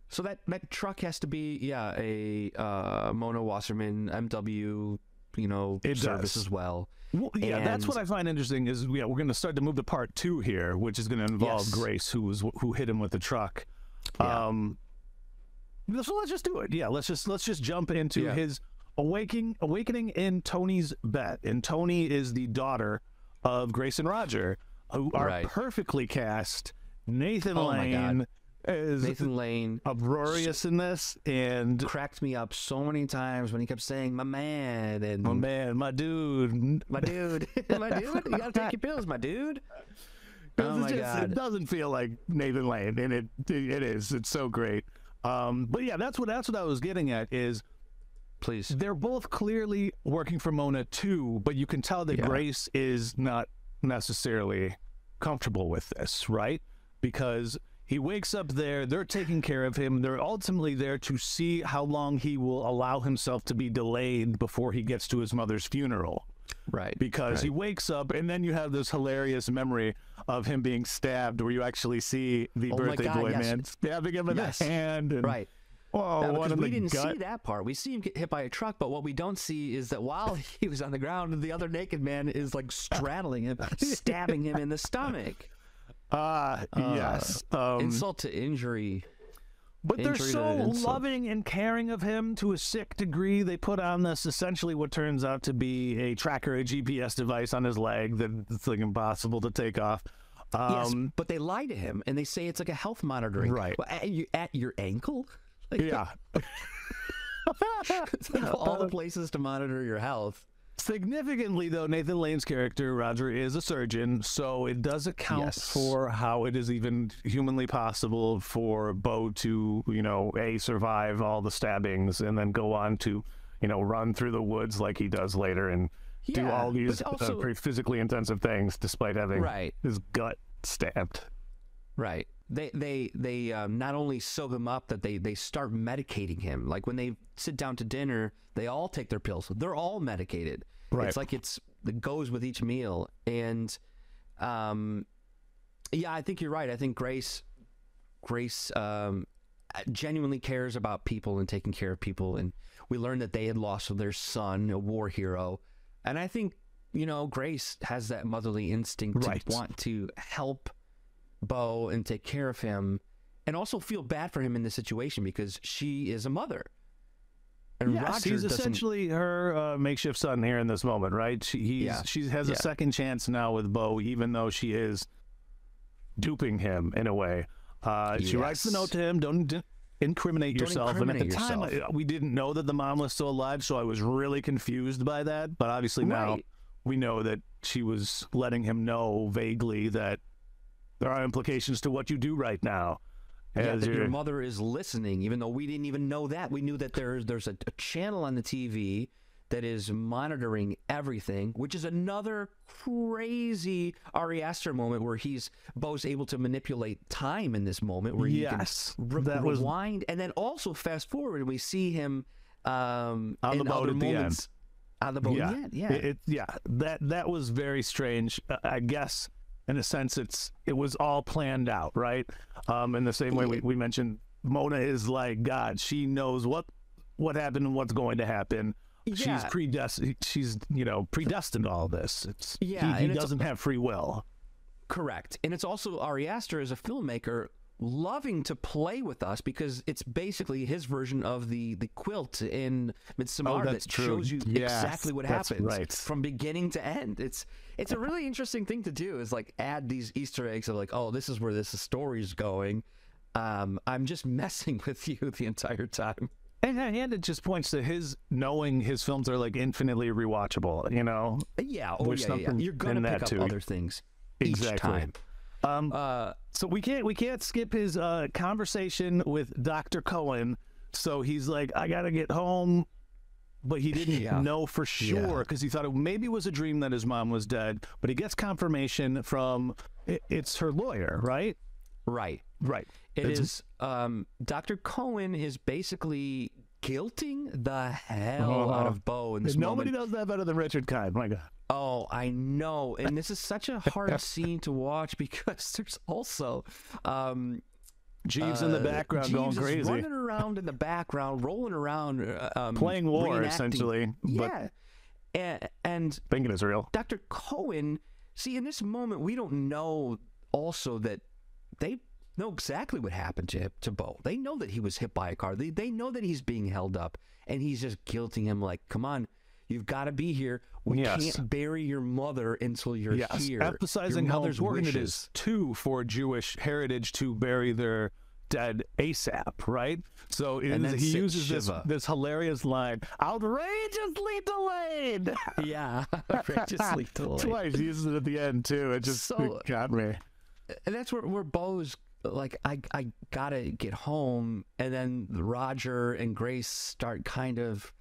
So that that truck has to be yeah a uh, Mona Wassermann MW you know It service does. as well. Well, yeah, that's what I find interesting. Is yeah, we're going to start to move to part two here, which is going to involve Yes. Grace, who was who hit him with the truck. Yeah. Um, so let's just do it. Yeah, let's just let's just jump into Yeah. his awakening awakening in Toni's bed. And Toni is the daughter of Grace and Roger, who are Right. perfectly cast. Nathan Oh. Lane is Nathan Lane uproarious in this, and cracked me up so many times when he kept saying "my man" and my man, my dude, my dude, my dude. You gotta take your pills, my dude. Oh it my just- God. It doesn't feel like Nathan Lane, and it it is. It's so great. Um, but yeah, that's what that's what I was getting at. Is Please. they're both clearly working for Mona too, but you can tell that Yeah. Grace is not necessarily comfortable with this, right? Because he wakes up there, they're taking care of him. They're ultimately there to see how long he will allow himself to be delayed before he gets to his mother's funeral Right. because he wakes up and then you have this hilarious memory of him being stabbed where you actually see the Oh birthday God, boy yes. man stabbing him in Yes. the hand and Right. Because we didn't gut see that part. We see him get hit by a truck, but what we don't see is that while he was on the ground, the other naked man is like straddling him, stabbing him in the stomach. ah yes um, Insult to injury. but they're so loving and caring of him to a sick degree they put on this essentially what turns out to be a tracker a gps device on his leg that it's like impossible to take off yes, um but they lie to him and they say it's like a health monitoring. Right. Well, at, you, at your ankle? Yeah all the places to monitor your health. Significantly, though, Nathan Lane's character, Roger, is a surgeon, so it does account Yes. for how it is even humanly possible for Beau to, you know, A, survive all the stabbings and then go on to, you know, run through the woods like he does later and do all these but uh, pretty physically intensive things despite having Right. his gut stabbed. Right. They they they um, not only soak him up that they they start medicating him. Like when they sit down to dinner, they all take their pills. They're all medicated. Right. It's like it's it goes with each meal, and um, yeah, I think you're right. I think Grace Grace um, genuinely cares about people and taking care of people, and we learned that they had lost their son, a war hero, and I think you know Grace has that motherly instinct Right. to want to help Beau and take care of him, and also feel bad for him in this situation because she is a mother. And Yes, Roger he's essentially her uh, makeshift son here in this moment, right? She he's, Yeah. she has a second chance now with Beau, even though she is duping him in a way. Uh, She writes the note to him, don't d- incriminate Don't yourself. and at incriminate the time, yourself. I- we didn't know that the mom was still alive, so I was really confused by that. But obviously now we know that she was letting him know vaguely that there are implications to what you do right now. Yeah, that your mother is listening, even though we didn't even know that. We knew that there's there's a, a channel on the TV that is monitoring everything, which is another crazy Ari Aster moment where he's Beau's able to manipulate time in this moment where he Yes, can re- that was- rewind and then also fast forward and we see him um, On the boat at the end. on the boat. yeah, Yeah, yeah. It, it- yeah. That that was very strange. Uh, I guess in a sense, it's it was all planned out, right? Um, in the same way we, we mentioned, Mona is like God. She knows what what happened and what's going to happen. She's Yeah. predestined. She's you know predestined all this. It's Yeah, He, he doesn't have free will. Correct. And it's also Ari Aster as a filmmaker loving to play with us because it's basically his version of the the quilt in Midsommar Oh, that true. shows you Yes, exactly what happens right. from beginning to end. It's it's a really interesting thing to do is like add these Easter eggs of like, oh, this is where this story's going. Um, I'm just messing with you the entire time. And, and it just points to his knowing his films are like infinitely rewatchable. You know, Yeah, oh There's yeah, yeah. You're gonna in pick up too. other things Exactly. each time. Um, Uh, So we can't we can't skip his uh, conversation with Dr. Cohen. So he's like, I gotta get home, but he didn't Yeah. know for sure because he thought it maybe was a dream that his mom was dead. But he gets confirmation from it, it's her lawyer, right? right. Right. It It's- is. Um, Dr. Cohen is basically guilting the hell out Uh-huh. of Beau in this Nobody moment. does that better than Richard Kind. My God. Oh, I know, and this is such a hard scene to watch because there's also um, Jeeves in the uh, background going Jeeves is crazy, running around in the background, rolling around, uh, um, playing war essentially, but Yeah, and, and thinking it's real. Dr. Cohen, see, in this moment, we don't know also that they know exactly what happened to to Beau. They know that he was hit by a car. They they know that he's being held up, and he's just guilting him like, "Come on, you've got to be here. We Yes. can't bury your mother until you're Yes, here." emphasizing Your how important it is too for Jewish heritage to bury their dead ASAP, right? So And is- then he uses this this hilarious line, outrageously delayed. Yeah, outrageously delayed. Twice he uses it at the end too. It just So- it got me. and that's where where Beau's like I I gotta get home, and then Roger and Grace start kind of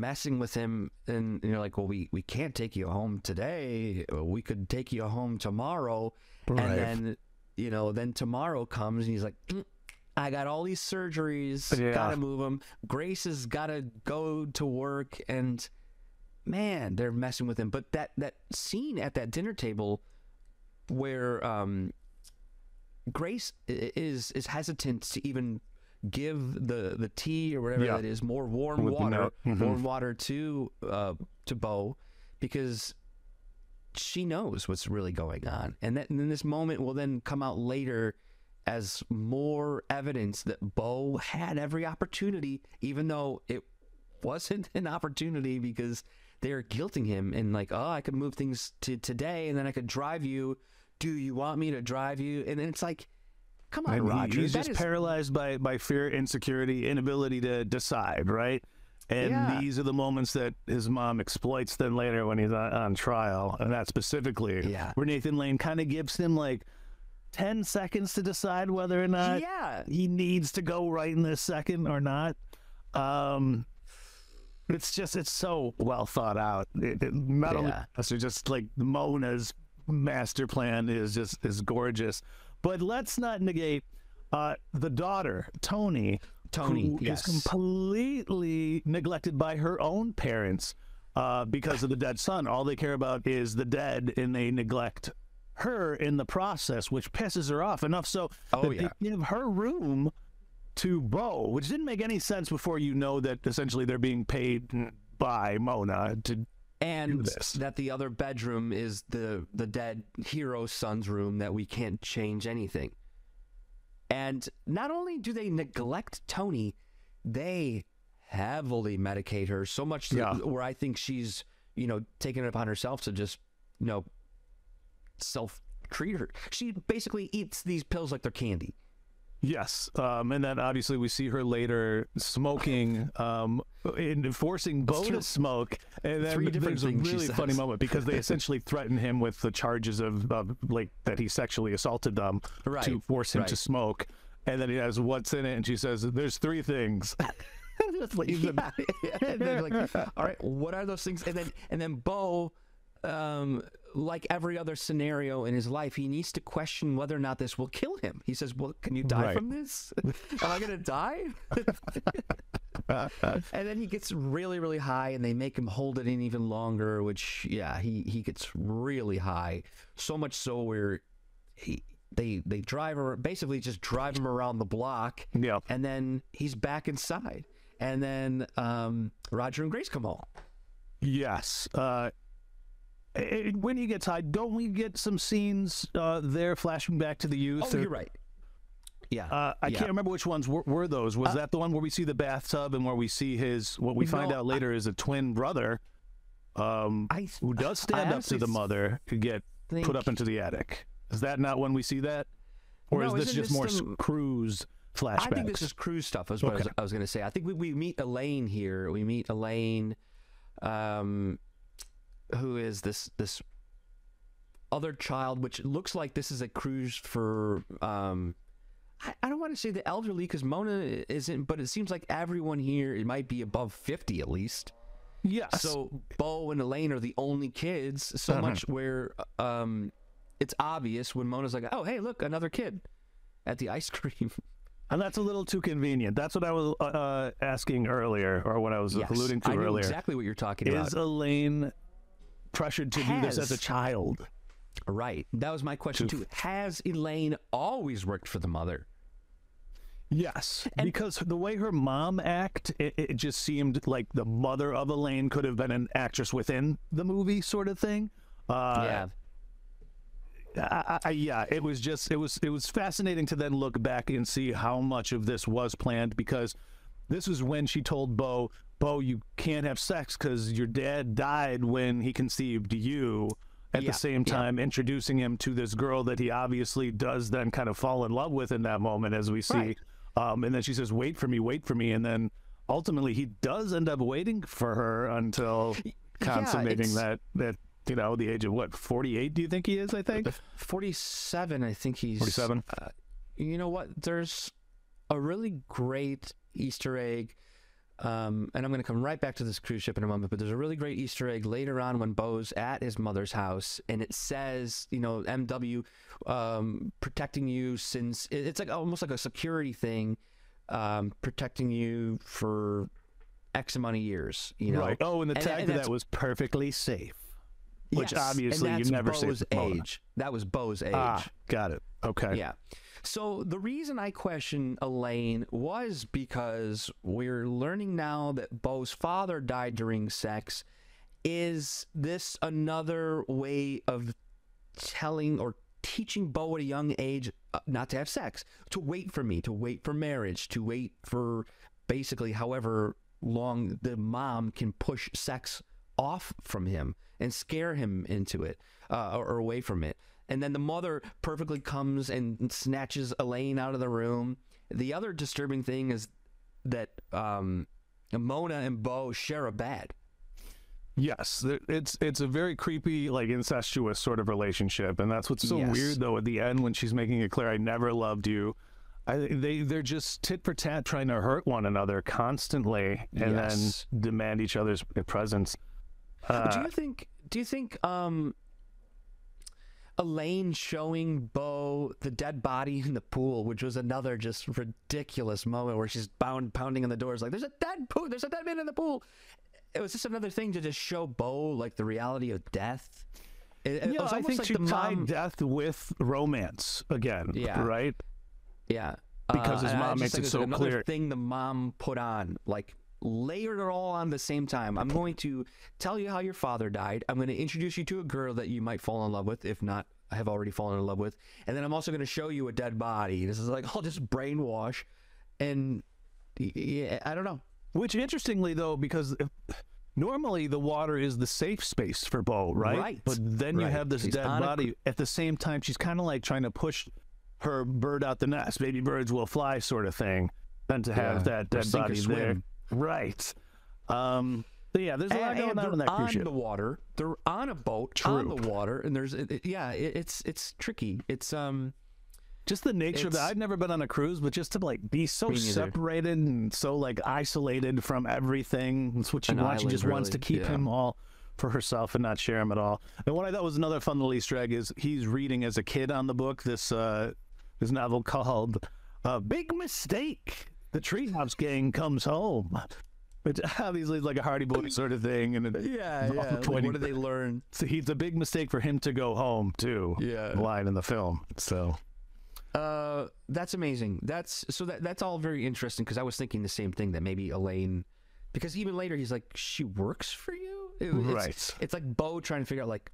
messing with him, and you're like, well, we we can't take you home today. We could take you home tomorrow, Right. and then you know then tomorrow comes, and he's like. "Mm, I got all these surgeries. Yeah. Gotta move him Grace has gotta go to work, and man, they're messing with him. But that that scene at that dinner table where um, Grace is is hesitant to even give the the tea or whatever Yeah. that is more warm With water. Mhm. warm water to uh, to Beau because she knows what's really going on, and that and then this moment will then come out later as more evidence that Beau had every opportunity, even though it wasn't an opportunity because they're guilting him and like, oh, I could move things to today and then I could drive you. Do you want me to drive you? And then it's like, come on, And he- Roger. he's just is- paralyzed by by fear, insecurity, inability to decide, right? And Yeah. these are the moments that his mom exploits then later when he's on, on trial, and that specifically, Yeah. where Nathan Lane kind of gives him like ten seconds to decide whether or not yeah. he needs to go right in this second or not. Um, it's just it's so well thought out. It, it, not only so just like Mona's master plan is just is gorgeous, But let's not negate uh, the daughter, Toni. Toni, who is yes. completely neglected by her own parents uh, because of the dead son. All they care about is the dead, and they neglect her in the process, which pisses her off enough so Oh, that yeah. they give her room to Beau, which didn't make any sense before you know that essentially they're being paid by Mona to and that the other bedroom is the the dead hero's son's room that we can't change anything. And not only do they neglect Toni, they heavily medicate her so much to, Yeah. where I think she's you know taking it upon herself to just you know self treat her. She basically eats these pills like they're candy. Yes, um, and then obviously we see her later smoking, um, and forcing Beau to smoke, and then Three there's a really funny moment because they essentially threaten him with the charges of, of like that he sexually assaulted them to force him to smoke, and then he has what's in it, and she says, "There's three things." Just leaves him. and then like, all right, what are those things? And then and then Beau, um, like every other scenario in his life, he needs to question whether or not this will kill him. He says, "Well, can you die Right. from this? Am I gonna die?" and then he gets really, really high, and they make him hold it in even longer. Which, yeah, he he gets really high, so much so where he. They, they drive her basically just drive him around the block Yeah. and then he's back inside. And then um, Roger and Grace come home. Yes. Uh, when he gets high, don't we get some scenes uh, there flashing back to the youth? Oh, or- you're right. Yeah, Uh, I yeah. can't remember which ones were, were those. Was that the one where we see the bathtub and where we see his? What we find No, out later is a twin brother, um, I- who does I stand up to the mother to get think- put up into the attic. Is that not when we see that, or No, is this just this more the- cruise flashbacks? I think this is cruise stuff. Is what I was, was going to say. I think we, we meet Elaine here. We meet Elaine, um, who is this this other child, which looks like this is a cruise for. Um, I, I don't want to say the elderly because Mona isn't, but it seems like everyone here it might be above fifty at least. yes. So Beau and Elaine are the only kids. So Uh-huh. much where um, it's obvious when Mona's like, "Oh, hey, look, another kid at the ice cream." and that's a little too convenient. That's what I was uh, uh, asking earlier, or what I was Yes, alluding to I earlier. exactly what you're talking about. Is Elaine pressured to do this as a child? Right. That was my question To- too. Has Elaine always worked for the mother? Yes, because the way her mom act, it, it just seemed like the mother of Elaine could have been an actress within the movie, sort of thing. Uh, yeah. I, I, yeah, it was just it was it was fascinating to then look back and see how much of this was planned because this was when she told Beau, Beau, you can't have sex because your dad died when he conceived you. At Yeah, the same yeah. time, introducing him to this girl that he obviously does then kind of fall in love with in that moment, as we see. Right. Um, and then she says, "Wait for me, wait for me," and then ultimately he does end up waiting for her until consummating it's- that that you know the age of what forty eight? Do you think he is? I think 47, I think he's 47? Uh, you know what? There's a really great Easter egg. Um, and I'm going to come right back to this cruise ship in a moment, but there's a really great Easter egg later on when Beau's at his mother's house, and it says, you know, MW um, protecting you since it's like almost like a security thing, um, protecting you for X amount of years. You know, right. Oh, and the tag and to that was perfectly safe. which Yes, obviously you never say Beau's with Mona. age. That was Beau's age. Ah, got it. Okay. Yeah. So the reason I question Elaine was because we're learning now that Beau's father died during sex. Is this another way of telling or teaching Beau at a young age uh, not to have sex, to wait for me, to wait for marriage, to wait for basically however long the mom can push sex off from him and scare him into it uh, or, or away from it. And then the mother perfectly comes and snatches Elaine out of the room. The other disturbing thing is that um, Mona and Beau share a bed. Yes, it's it's a very creepy, like incestuous sort of relationship, and that's what's so Yes. weird though. At the end, when she's making it clear, "I never loved you," I, they they're just tit for tat trying to hurt one another constantly, and Yes. then demand each other's presence. Uh, do you think? Do you think? Um, Elaine showing Beau the dead body in the pool, which was another just ridiculous moment where she's bound pounding on the doors like, "There's a dead pool. There's a dead man in the pool." It was just another thing to just show Beau like the reality of death. It, Yeah, was I think like she the tied mom, death with romance again. Yeah. Right. yeah, because uh, his mom makes it so clear. Thing the mom put on like layered it all on the same time. I'm going to tell you how your father died. I'm going to introduce you to a girl that you might fall in love with, if not I have already fallen in love with, and then I'm also going to show you a dead body. This is like all just brainwash, and yeah, I don't know. Which interestingly though, because normally the water is the safe space for Beau, right? Right. But then you have this She's dead on a- body. At the same time, she's kind of like trying to push her bird out the nest. Baby birds will fly, sort of thing. Than to have Yeah. that dead body there. swim. Right. Um. yeah, there's a lot And- going and on in that cruise on ship. the water. They're on a boat on the water, and there's it, it- yeah, it, it's it's tricky. It's um just the nature of that. I've never been on a cruise, but just to like be so separated and so like isolated from everything. That's what she An wants. She just wants to keep yeah. him all for herself and not share him at all. And what I thought was another fun little Easter egg is he's reading as a kid on the book this uh this novel called uh, "Big Mistake." The Treehouse Gang comes home. Which obviously is like a Hardy Boy sort of thing, and it, yeah yeah. Like, what do they learn? so it's a big mistake for him to go home too. Yeah. line in the film. So Uh, that's amazing. That's so that that's all very interesting because I was thinking the same thing that maybe Elaine, because even later he's like, she works for you, It- it's, Right. It's like Beau trying to figure out like,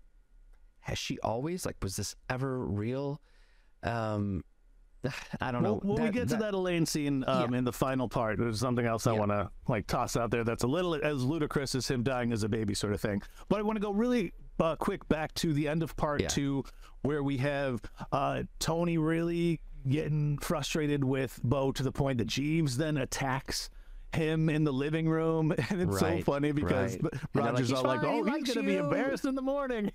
has she always like was this ever real? Um, I don't know. Well, when we get to that Elaine scene um, Yeah. in the final part, there's something else I Yeah. want to like toss out there that's a little as ludicrous as him dying as a baby, sort of thing. But I want to go really uh, quick back to the end of part Yeah. two, where we have uh, Toni really getting frustrated with Beau to the point that Jeeves then attacks him in the living room, and it's so funny because right. They're like, Roger's all like, "Oh, he's gonna be embarrassed in the morning."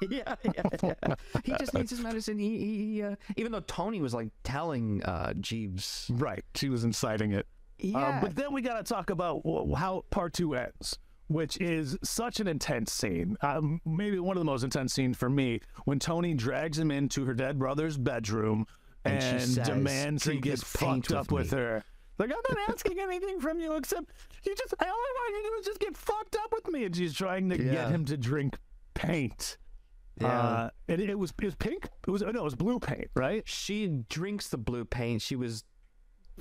yeah, yeah, yeah. he just needs his medicine. He, he, uh, even though Toni was like telling uh, Jeeves, Right, she was inciting it. yeah, Uh, but then we got to talk about how part two ends, which is such an intense scene. Um, maybe one of the most intense scenes for me when Toni drags him into her dead brother's bedroom And and, she says, demands he gets fucked up with with, her. Like, I'm not asking anything from you except you just, all I want you to do is just get fucked up with me. And she's trying to Yeah. get him to drink paint. Yeah. Uh, and it was, it was pink. It was, no, it was blue paint, right? she drinks the blue paint. She was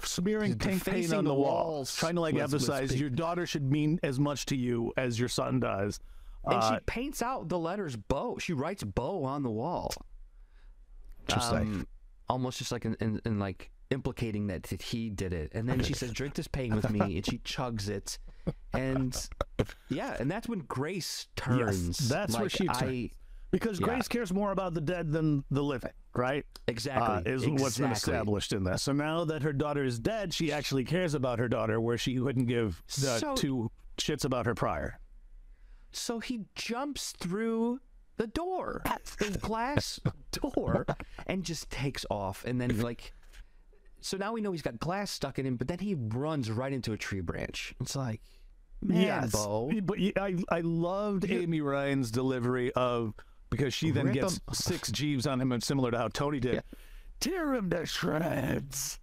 smearing Just pink paint on the, the walls, walls trying to like with emphasize pink. your daughter should mean as much to you as your son does. And Uh, she paints out the letters Beau. She writes Beau on the wall. Interesting. Um, almost just like in, in, in like implicating that, he did it. And then she says, "Drink this pain with me," and she chugs it. And yeah, and that's when Grace turns. that's where Like, she I, turns. Because yeah. Grace cares more about the dead than the living, right? Exactly. Uh, is what's been established in this. So now that her daughter is dead, she actually cares about her daughter, where she wouldn't give the So- two shits about her prior. So he jumps through the door, the glass door, and just takes off. And then, like, so now we know he's got glass stuck in him, but then he runs right into a tree branch. It's like, man, Beau. But I loved Amy Ryan's delivery of because she then Rip gets him- six Jeeves on him, and similar to how Toni did. Yeah. Tear him to shreds.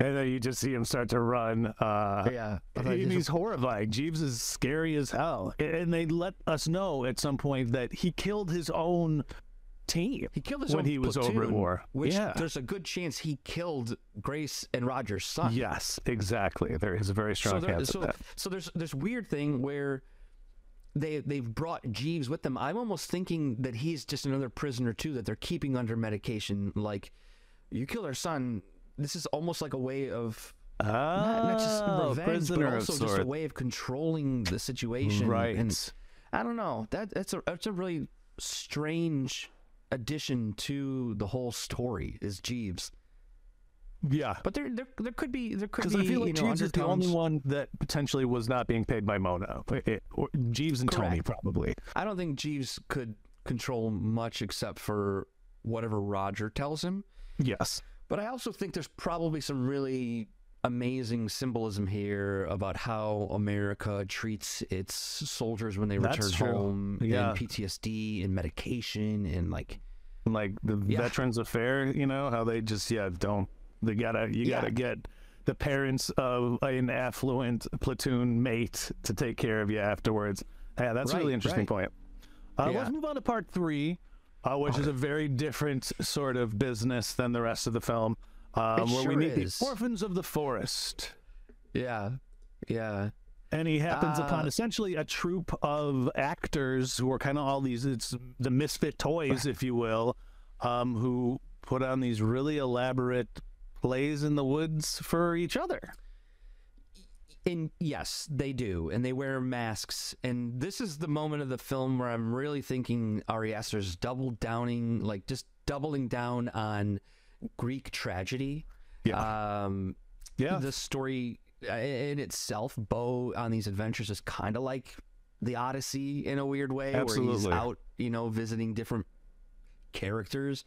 And then you just see him start to run. Uh, Yeah. and he's horrifying. Jeeves is scary as hell. And they let us know at some point that he killed his own team. He killed his own when own he was over at war. Which yeah. there's a good chance he killed Grace and Roger's son. Yes, exactly. There is a very strong so, there, chance so, of that. so there's this weird thing where they they've brought Jeeves with them. I'm almost thinking that he's just another prisoner too that they're keeping under medication. Like, you killed our son. This is almost like a way of not, not just Oh, revenge, but also just a way of controlling the situation. Right. And I don't know. That that's a that's a really strange addition to the whole story. Is Jeeves. Yeah. But there, there, there could be, there could be, I feel like you know, Jeeves is the only one that potentially was not being paid by Mona. It- or Jeeves and Toni probably. I don't think Jeeves could control much except for whatever Roger tells him. Yes. But I also think there's probably some really amazing symbolism here about how America treats its soldiers when they That's return true. home, Yeah. and PTSD and medication and like like the Yeah. Veterans Affair. You know how they just yeah don't they gotta you Yeah. gotta get the parents of an affluent platoon mate to take care of you afterwards. Yeah, that's a really interesting right. point. Uh, Yeah. Let's move on to part three, uh, which is a very different sort of business than the rest of the film, um, It where we sure meet is. the orphans of the forest. Yeah, yeah. and he happens Uh, upon essentially a troupe of actors who are kind of all these it's the misfit toys if you will um, who put on these really elaborate plays in the woods for each other And yes, they do, and they wear masks. And this is the moment of the film where I'm really thinking Ari Aster's double downing, like just doubling down on Greek tragedy. Yeah. Um, yeah the story uh, in itself, Beau on these adventures is kind of like the Odyssey in a weird way, where he's out, you know, visiting different characters.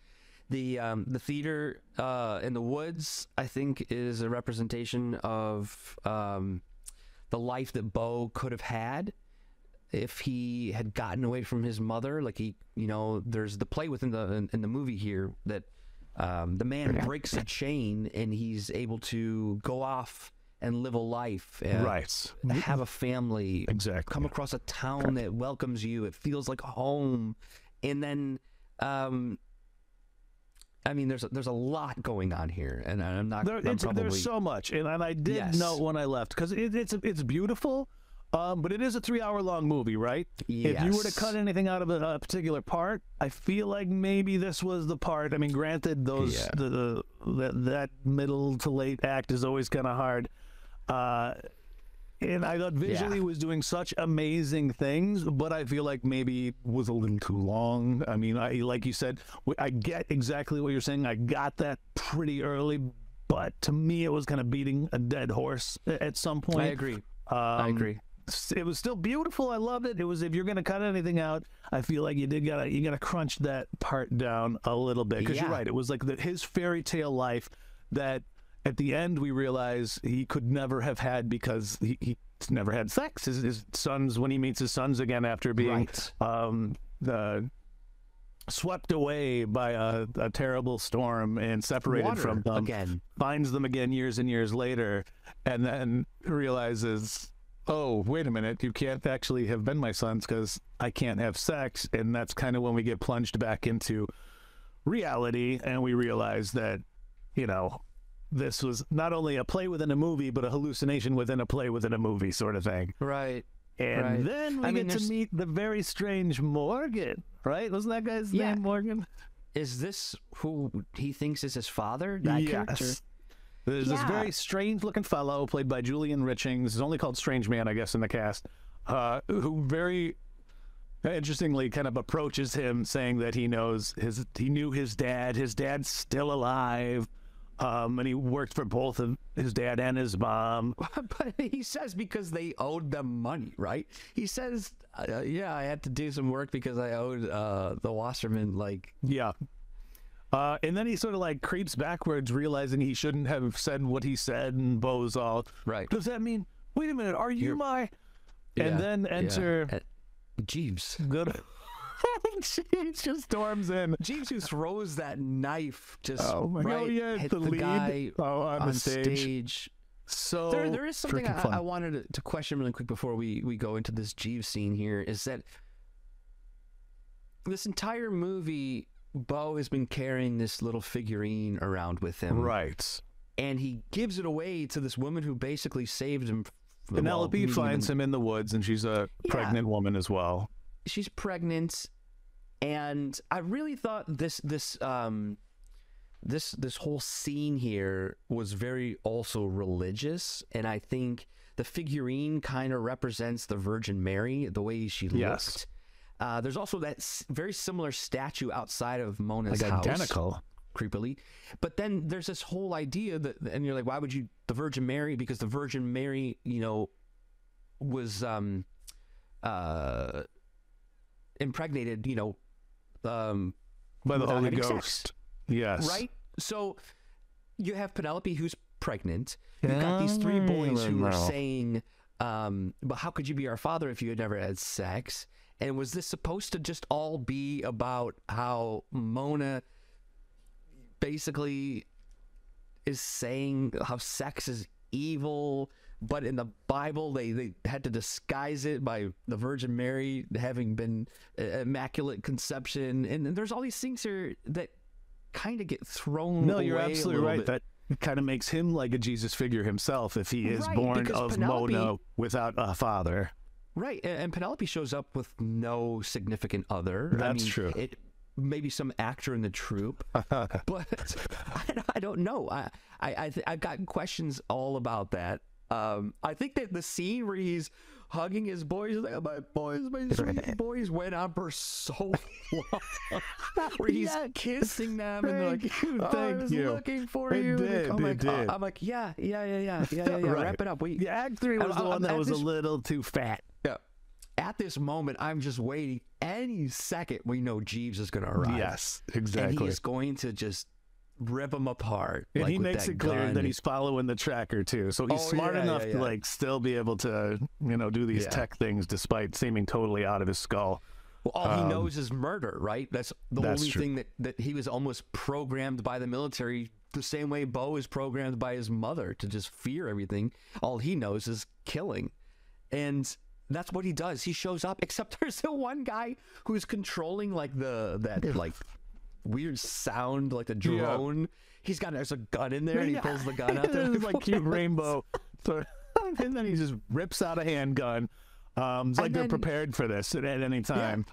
The um, the theater uh, in the woods, I think, is a representation of um, the life that Beau could have had if he had gotten away from his mother. Like he, you know, there's the play within the in, in the movie here that um, the man breaks a chain and he's able to go off and live a life, right have a family, exactly come across a town that welcomes you. It feels like home, and then, um, I mean, there's a, there's a lot going on here, and I'm not. there, I'm probably, there's so much and, and i did Yes. note when i left because it, it's it's beautiful um, but it is a three hour long movie, right? Yes. If you were to cut anything out of a, a particular part, I feel like maybe this was the part. I mean, granted, those Yeah. the, the that that middle to late act is always kind of hard. Uh, and I thought visually Yeah. was doing such amazing things, but I feel like maybe it was a little too long. I mean, I like you said, I get exactly what you're saying. I got that pretty early, but to me, it was kind of beating a dead horse at some point. I agree. Um, I agree. It was still beautiful. I loved it. It was if you're gonna cut anything out, I feel like you did gotta you gotta crunch that part down a little bit because you're right. It was like the, his fairy tale life that at the end we realize he could never have had because he, he never had sex. His, his sons when he meets his sons again after being Right. um, the swept away by a, a terrible storm and separated Water from them again. finds them again years and years later, and then realizes, oh, wait a minute, you can't actually have been my sons because I can't have sex. And that's kind of when we get plunged back into reality and we realize that, you know, this was not only a play within a movie, but a hallucination within a play within a movie sort of thing. Right. And Right. then we I mean, get to meet the very strange Morgan, right? Wasn't that guy's Yeah. name Morgan? Is this who he thinks is his father? That character. There's this very strange looking fellow played by Julian Richings. He's only called Strange Man, I guess, in the cast, uh, who very interestingly kind of approaches him saying that he knows his he knew his dad. His dad's still alive. Um, and he worked for both of his dad and his mom. but he says because they owed them money, right? He says, uh, "Yeah, I had to do some work because I owed uh, the Wassermann like Yeah. Uh, and then he sort of like creeps backwards, realizing he shouldn't have said what he said, and Beau's all, Right. Does that mean, wait a minute, are you You're- my. Yeah, And then yeah. enter. Uh, Jeeves. Good. she just storms in. Jeeves who throws that knife just Oh my right God, yeah, hit the the, lead. guy Oh, on the on stage. stage. So There, there is something I. I wanted to, to question really quick before we, we go into this Jeeves scene here is that this entire movie, Beau has been carrying this little figurine around with him. right. And he gives it away to this woman who basically saved him. well, Penelope meeting finds him in the woods, and she's a Yeah. pregnant woman as well. She's pregnant and i really thought this this um this this whole scene here was very also religious and i think the figurine kind of represents the virgin mary the way she Yes. looked uh, there's also that s- very similar statue outside of mona's Like house identical. creepily but then there's this whole idea that and you're like why would you the virgin mary because the virgin mary you know was um uh impregnated you know um By the Holy having sex, Ghost. Yes. right so you have penelope who's pregnant you've got these three boys who are saying Um, but how could you be our father if you had never had sex? And was this supposed to just all be about how Mona basically is saying how sex is evil, but in the Bible they, they had to disguise it by the Virgin Mary having been uh, immaculate conception, and, and there's all these things here that kind of get thrown. No, you're absolutely right. bit. That kind of makes him like a Jesus figure himself if he is Right, born of Penelope- Mona without a father. Right, and Penelope shows up with no significant other. I That's mean, true. It maybe some actor in the troupe, but I, don't- I don't know. I I I th- I've gotten questions all about that. Um, I think that the scene where he's hugging his boys, like, "Oh, my boys, my sweet boys, went on for so long. where he's Yeah. kissing them and they're like, Thank you, "Oh, I was you." looking for It you." And did, I'm it like, oh, did. I'm like, yeah, yeah, yeah, yeah, yeah, yeah. yeah. Right. Wrap it up. We Yeah, Act Three was I'm- the one I'm that at was a little too fat. yeah. At this moment, I'm just waiting. Any second, we know Jeeves is going to arrive. Yes, and exactly. he's going to just rip them apart. And like, he makes it clear gun. that he's following the tracker too. So he's Oh, smart yeah, enough yeah, to like still be able to, you know, do these Yeah. tech things despite seeming totally out of his skull. Well, all he knows is murder, right? That's the um, that's only true. thing that, that he was almost programmed by the military the same way Beau is programmed by his mother to just fear everything. All he knows is killing. And that's what he does. He shows up, except there's the one guy who's controlling like the that like weird sound, like the drone. He's got there's a gun in there and he pulls the gun out. there. There's like cute rainbow. So, and then he just rips out a handgun. Um, it's like And they're prepared for this at, at any time.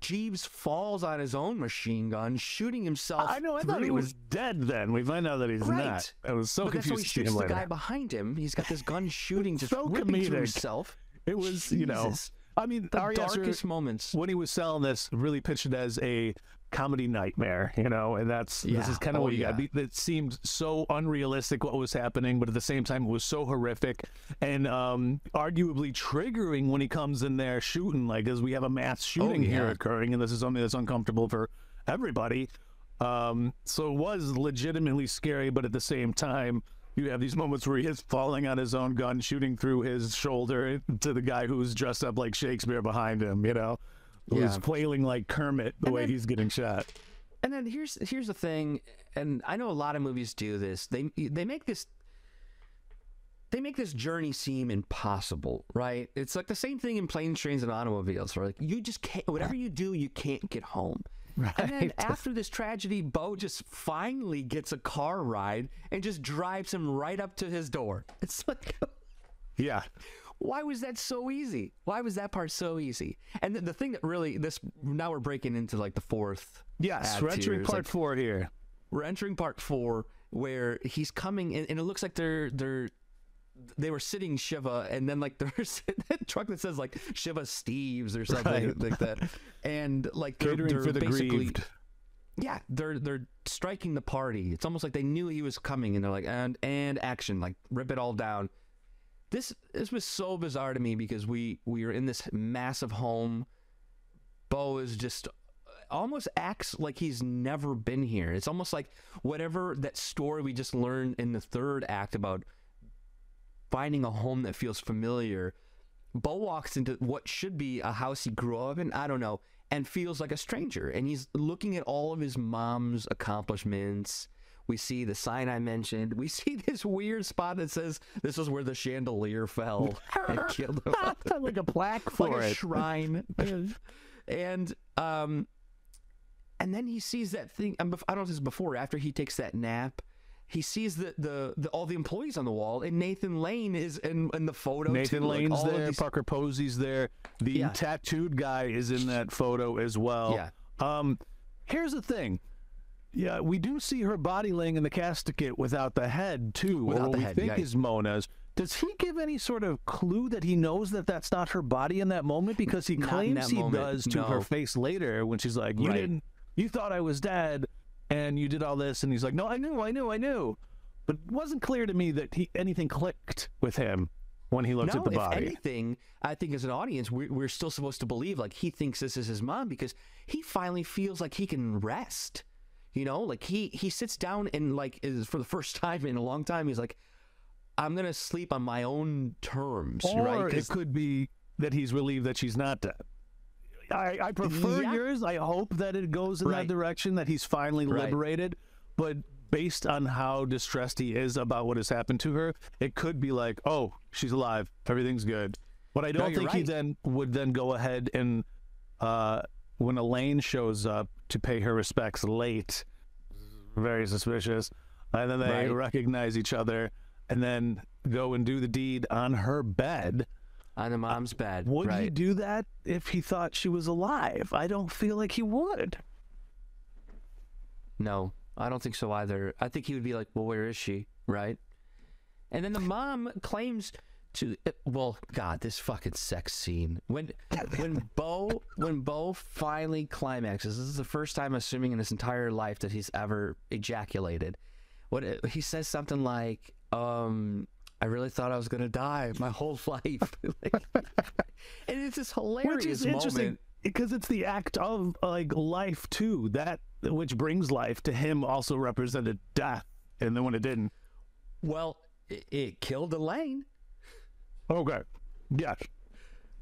Jeeves falls on his own machine gun, shooting himself. I know. I thought he was dead. Then we find out that he's Right. not. I was so but that's how he confused. to shoots the guy behind him. He's got this gun shooting, just So ripping through comedic. himself. It was, you know, Jesus. I mean, The Ari Aster, darkest moments. when he was selling this, really pitched it as a comedy nightmare, you know, and that's this is kind of Oh, what you yeah. got. It seemed so unrealistic what was happening, but at the same time, it was so horrific and um, arguably triggering when he comes in there shooting, like as we have a mass shooting here Oh, yeah. occurring, and this is something that's uncomfortable for everybody. Um, so it was legitimately scary, but at the same time. You have these moments where he is falling on his own gun, shooting through his shoulder to the guy who's dressed up like Shakespeare behind him, you know? Who's Yeah. flailing like Kermit the And way then- he's getting shot. And then here's here's the thing, and I know a lot of movies do this. They they make this they make this journey seem impossible, right? It's like the same thing in planes, trains, and automobiles. Right? Like you just can't. Whatever you do, you can't get home. And then after this tragedy, Beau just finally gets a car ride and just drives him right up to his door. It's like. Yeah. why was that so easy? Why was that part so easy? And then the thing that really this now we're breaking into like the fourth. Yes, we're entering It's part like, four here. we're entering part four where he's coming and, and it looks like they're they're they were sitting Shiva and then like there's that truck that says like Shiva Steves or something Right. like that. And like they're, Catering they're for the basically grieved. yeah, they're they're striking the party. It's almost like they knew he was coming, and they're like, and and action, like rip it all down. This this was so bizarre to me because we we were in this massive home. Beau is just uh, almost acts like he's never been here. It's almost like whatever that story we just learned in the third act about finding a home that feels familiar. Beau walks into what should be a house he grew up in, I don't know, and feels like a stranger. And he's looking at all of his mom's accomplishments. We see the sign I mentioned. We see this weird spot that says this is where the chandelier fell and killed him. like a plaque for like a shrine. and um, and then he sees that thing. I don't know if this is before or after he takes that nap. He sees the, the, the all the employees on the wall, and Nathan Lane is in, in the photo. Nathan too. Lane's of there, these- Parker Posey's there. The Yeah. tattooed guy is in that photo as well. Yeah. Um, here's the thing. Yeah, we do see her body laying in the casket without the head too, Without or what we head, think yeah. is Mona's. Does he give any sort of clue that he knows that that's not her body in that moment? Because he Not claims he moment, does to her face later when she's like, "You Right. didn't, you thought I was dead, and you did all this," and he's like, "No, I knew, I knew, I knew," but it wasn't clear to me that he anything clicked with him when he looked no, at the body. if anything, I think as an audience, we're, we're still supposed to believe like he thinks this is his mom because he finally feels like he can rest. You know, like he he sits down and like is for the first time in a long time, he's like, I'm gonna sleep on my own terms, or right? it could be that he's relieved that she's not dead. I, I prefer Yeah. yours. I hope that it goes in that direction, that he's finally Right. liberated. But based on how distressed he is about what has happened to her, it could be like, oh, she's alive, everything's good. But I don't you're think he then would then go ahead and uh, when Elaine shows up to pay her respects late, very suspicious, and then they Right. recognize each other, and then go and do the deed on her bed. On the mom's bed, Would right? he do that if he thought she was alive? I don't feel like he would. No, I don't think so either. I think he would be like, "Well, where is she?" Right? And then the mom claims to. Well, God, this fucking sex scene when when Beau when Beau finally climaxes. This is the first time, assuming in his entire life, that he's ever ejaculated. What he says something like, um. I really thought I was gonna die my whole life, Like- and it's this hilarious Which is interesting moment. because it's the act of like life too. That which brings life to him also represented death, and then when it didn't, Well, it, it killed Elaine. okay, yes,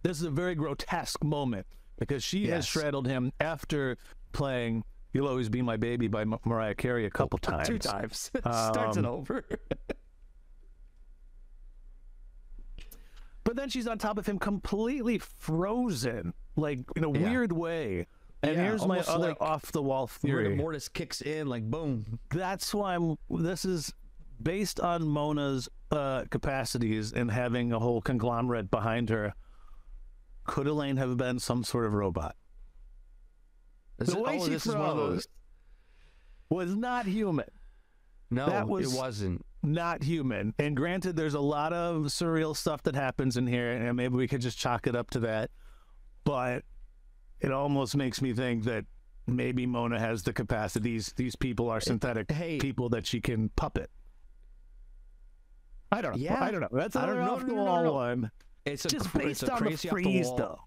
this is a very grotesque moment because she has Yes. straddled him after playing "You'll Always Be My Baby" by Mariah Carey a couple times. Two times. Starts it Um, over. But then she's on top of him, completely frozen, like in a Yeah. weird way. And Yeah, here's my other like off the wall theory. mortis kicks in like boom. That's why I'm, this is based on Mona's uh, capacities and having a whole conglomerate behind her. Could Elaine have been some sort of robot? Is the it- way oh, she this is one of froze those. was not human. No, that was- it wasn't. Not human. And granted, there's a lot of surreal stuff that happens in here, and maybe we could just chalk it up to that. But it almost makes me think that maybe Mona has the capacities. These these people are synthetic hey. people that she can puppet. I don't know. Yeah. I don't know. That's I don't another know. off the wall no. one. It's a Just cr- based it's a on the the freeze, wall. though.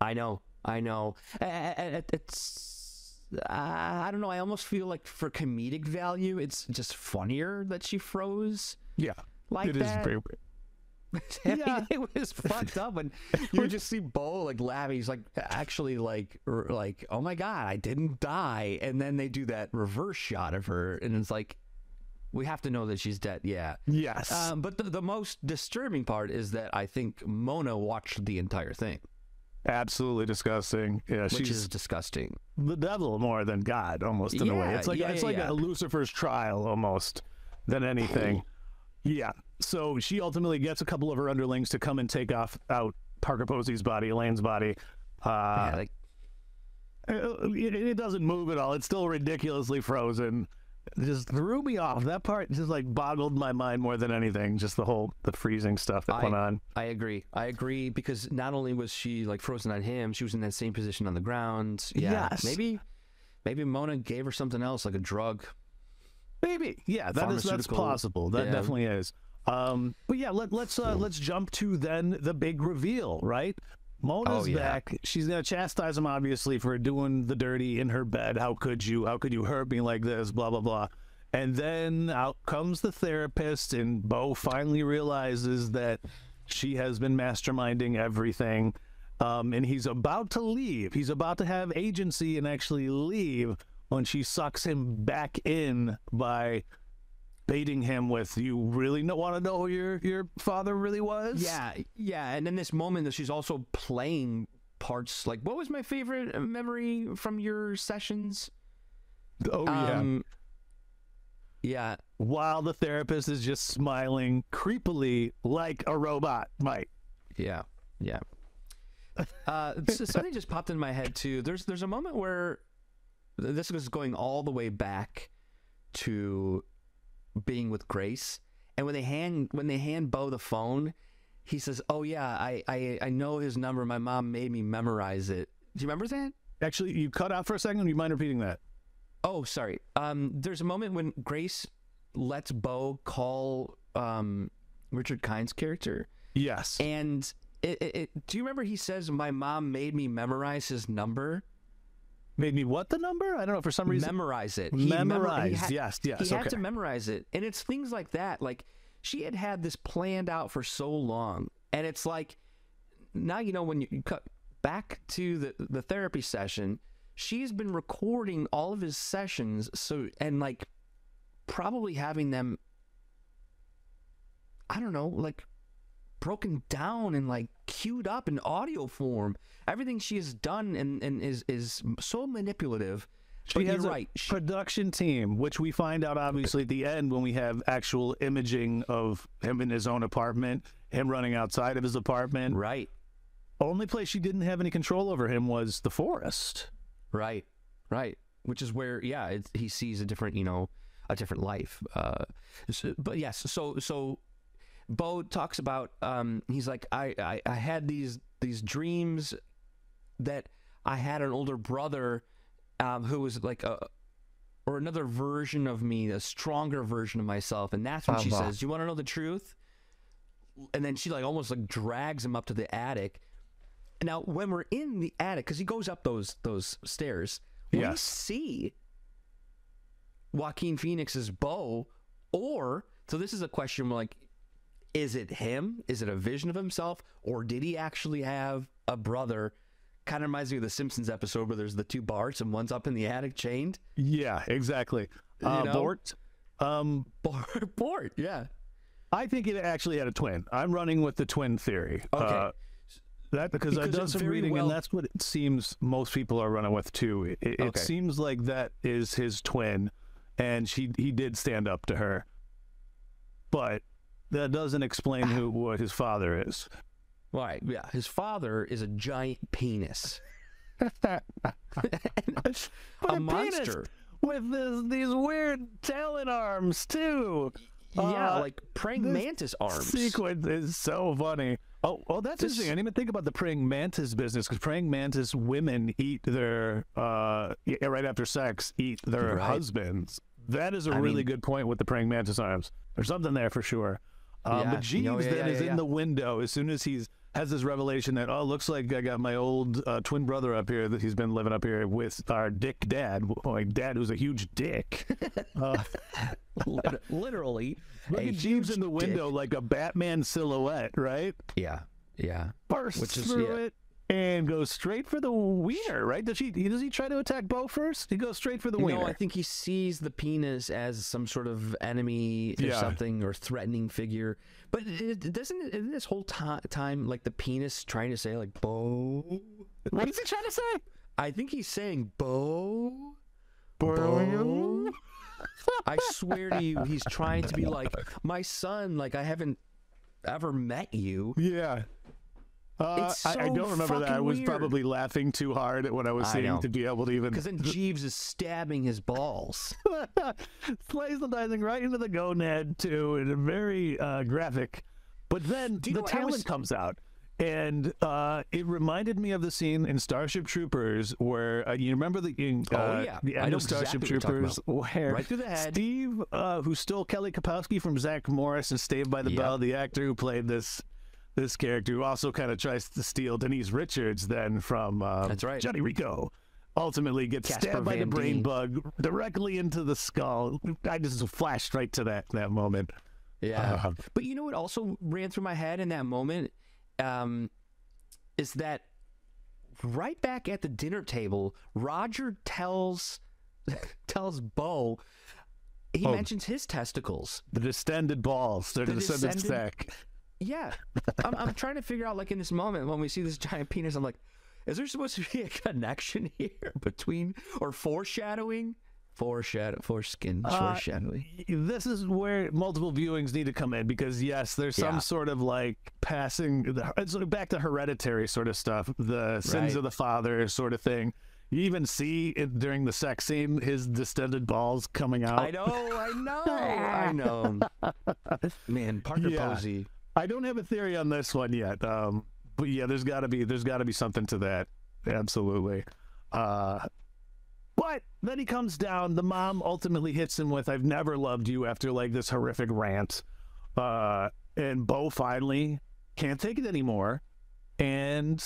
I know, I know. A- a- a- It's I don't know. I almost feel like for comedic value, it's just funnier that she froze Yeah. like it is that. very I Yeah. it was fucked up when you would just see Beau like laughing. He's like actually like r- like oh my god, I didn't die, and then they do that reverse shot of her, and it's like we have to know that she's dead. Yeah. Yes. Um, but the, the most disturbing part is that I think Mona watched the entire thing, Absolutely disgusting. Yeah, which she's is disgusting. the devil more than God, almost in a way. It's like yeah, it's yeah, like yeah. a Lucifer's trial almost than anything. yeah. So she ultimately gets a couple of her underlings to come and take off out Parker Posey's body, Elaine's body. Uh, yeah, like it, it doesn't move at all. It's still ridiculously frozen. Just threw me off. That part just like boggled my mind more than anything. Just the whole the freezing stuff that I- went on. I agree. I agree because not only was she like frozen on him, she was in that same position on the ground. Yeah, Yes. maybe maybe Mona gave her something else like a drug. Maybe, yeah, that is that's possible. That yeah. definitely is. Um, but yeah, let, let's uh, let's jump to then the big reveal, right? Mona's Oh, yeah. back. She's gonna chastise him obviously for doing the dirty in her bed. How could you? How could you hurt me like this? Blah blah blah. And then out comes the therapist, and Beau finally realizes that she has been masterminding everything. Um, and he's about to leave. He's about to have agency and actually leave when she sucks him back in by baiting him with, "You really want to know who your your father really was?" Yeah, yeah. And in this moment, that she's also playing parts. Like, what was my favorite memory from your sessions? Oh yeah. Um, yeah. While the therapist is just smiling creepily like a robot might. Yeah, yeah. Uh, something just popped in my head too. There's there's a moment where this was going all the way back to being with Grace, and when they hand when they hand Beau the phone, he says, "Oh yeah, I I, I know his number. My mom made me memorize it." Do you remember that? Actually, you cut out for a second. Do you mind repeating that? Oh, sorry. Um, there's a moment when Grace lets Beau call um, Richard Kind's character, Yes. and it, it, it, do you remember he says, "My mom made me memorize his number." Made me what the number? I don't know. For some reason. memorize it. He memor- Memorize. ha- yes. Yes. he okay. had to memorize it, and it's things like that. Like she had had this planned out for so long, and it's like now you know when you cut back to the the therapy session, she's been recording all of his sessions, so and like probably having them. I don't know, like broken down and like queued up in audio form. Everything she has done and, and is is so manipulative. She but has a right. Production team, which we find out obviously at the end when we have actual imaging of him in his own apartment, him running outside of his apartment. right, Only place she didn't have any control over him was the forest. right, right. Which is where, yeah, he sees a different, you know, a different life. Uh, so, but yes, so so Beau talks about. Um, he's like, I, I I had these these dreams that I had an older brother um, who was like a or another version of me, a stronger version of myself, and that's when she Uh-huh. says, "You want to know the truth?" And then she like almost like drags him up to the attic. Now, when we're in the attic, because he goes up those those stairs, we see Joaquin Phoenix's Beau, or so this is a question like, is it him? Is it a vision of himself, or did he actually have a brother? Kind of reminds me of the Simpsons episode where there's the two Barts and one's up in the attic chained. Yeah, exactly. Uh, know? Bort. Um, Bart, Bart, yeah. I think it actually had a twin. I'm running with the twin theory. Okay. Uh, that because, I've done some reading, well- and that's what it seems most people are running with too. It, it Okay. seems like that is his twin, and she he did stand up to her, but that doesn't explain who what his father is. Right, yeah. His father is a giant penis. But a penis monster. with this, these weird talon arms too. yeah, Uh, like praying mantis arms. sequence is so funny. Oh, well, that's This- interesting. I didn't even think about the praying mantis business because praying mantis women eat their uh right after sex eat their Right. husbands. That is a I really mean- good point with the praying mantis arms. There's something there for sure. Um, Yeah. But Jeeves No, yeah, then yeah, is in the window as soon as he's has this revelation that oh looks like I got my old uh, twin brother up here that he's been living up here with our dick dad, my dad who's a huge dick. Uh, Literally. Look at Jeeves in the window dick. like a Batman silhouette, right? Yeah, yeah. Bursts Which is- through it and goes straight for the wiener, right? Does he does he try to attack Beau first? He goes straight for the wiener. No, I think he sees the penis as some sort of enemy or Yeah. something or threatening figure. But it, it doesn't this whole ti time like the penis trying to say like Beau. what is he trying to say? I think he's saying Beau. Beau? I swear to you, he's trying to be like my son. Like I haven't ever met you. Yeah. Uh, It's I, I don't remember that. I was weird. probably laughing too hard at what I was I saying to be able to even Because then Jeeves is stabbing his balls. slicing right into the gonad too, and a very uh, graphic. But then the know, talent was- comes out, and uh, it reminded me of the scene in Starship Troopers where uh, you remember the in, uh, Oh, yeah. the I end know of Starship exactly Troopers where Right through the head. Steve, uh, who stole Kelly Kapowski from Zack Morris and Saved by the Yep. Bell, the actor who played this. This character who also kind of tries to steal Denise Richards then from uh, That's right. Johnny Rico ultimately gets Casper stabbed by the brain bug directly into the skull. I just flashed right to that that moment. Yeah. Uh, But you know what also ran through my head in that moment um, is that right back at the dinner table, Roger tells tells Beau he Oh. mentions his testicles. the distended balls, the descended descended- sack. Yeah, I'm, I'm trying to figure out like in this moment when we see this giant penis, I'm like, is there supposed to be a connection here between or foreshadowing? Foreshadow, foreskin, Uh, foreshadowing. This is where multiple viewings need to come in because yes, there's some Yeah. sort of like passing. the- It's back to hereditary sort of stuff, the sins Right. of the father sort of thing. You even see it during the sex scene his distended balls coming out. I know, I know, I know. Man, Parker Yeah. Posey. I don't have a theory on this one yet. Um, but yeah, there's got to be there's got to be something to that. Absolutely. Uh, but then he comes down. The mom ultimately hits him with "I've never loved you" after like this horrific rant. Uh, and Beau finally can't take it anymore, and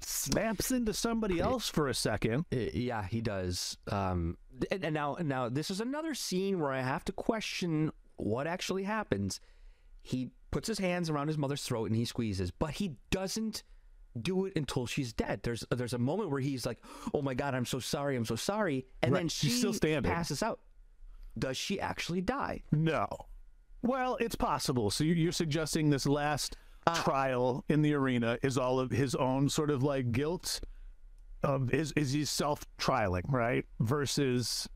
snaps into somebody else for a second. Uh, Yeah, he does. Um, and, and now, now this is another scene where I have to question what actually happens. he puts his hands around his mother's throat and he squeezes, but he doesn't do it until she's dead. There's there's a moment where he's like, "Oh my god, I'm so sorry, I'm so sorry," and Right, then she she's still standing. passes out. Does she actually die? No. Well, it's possible. So you- you're suggesting this last Uh, trial in the arena is all of his own sort of like guilt of is is he self trialing, right? Versus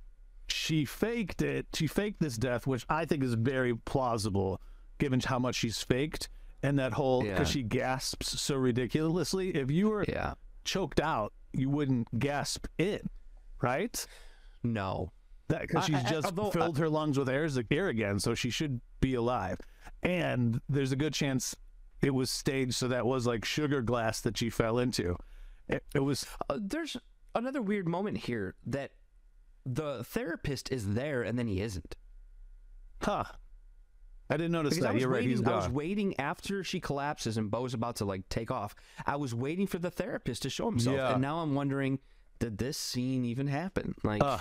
she faked it. She faked this death, which I think is very plausible given how much she's faked and that whole Yeah. because she gasps so ridiculously. If you were Yeah. choked out, you wouldn't gasp it, right? No. That because I- she's I- just although, uh, filled her lungs with air, air again, so she should be alive. And there's a good chance it was staged, so that was like sugar glass that she fell into. It, it was Uh, there's another weird moment here that the therapist is there and then he isn't. huh. I didn't notice Because that. You're right. waiting, He's I was waiting after she collapses and Beau's about to like take off. I was waiting for the therapist to show himself, Yeah. and now I'm wondering, did this scene even happen? Like, Uh,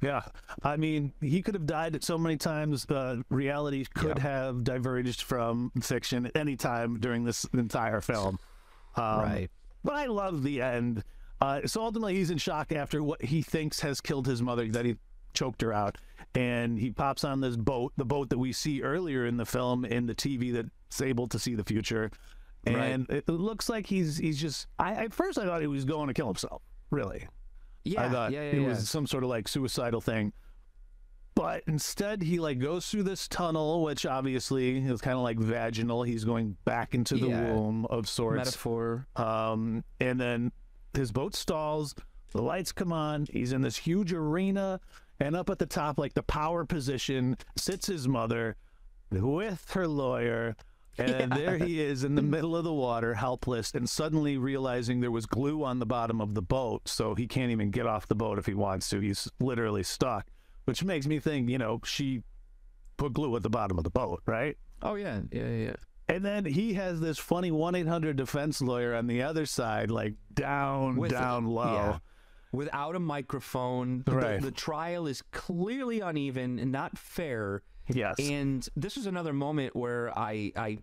yeah, I mean, he could have died so many times. Uh, reality could have diverged from fiction at any time during this entire film. Um, Right. But I love the end. Uh, so ultimately, he's in shock after what he thinks has killed his mother, that he choked her out. And he pops on this boat, the boat that we see earlier in the film in the TV that's able to see the future. Right. And it looks like he's he's just. I at first I thought he was going to kill himself. Really, yeah, I thought yeah, yeah, it yeah. was some sort of like suicidal thing. But instead, he like goes through this tunnel, which obviously is kind of like vaginal. He's going back into the womb of sorts. metaphor. Um, and then his boat stalls. The lights come on. He's in this huge arena, and up at the top, like the power position, sits his mother with her lawyer. And there he is in the middle of the water, helpless, and suddenly realizing there was glue on the bottom of the boat, so he can't even get off the boat if he wants to. He's literally stuck, which makes me think, you know, she put glue at the bottom of the boat, right? Oh yeah, yeah, yeah. yeah. And then he has this funny 1 800 defense lawyer on the other side, like down, With- down low. yeah. Without a microphone, The- Right. the, trial is clearly uneven and not fair. Yes. And this was another moment where I I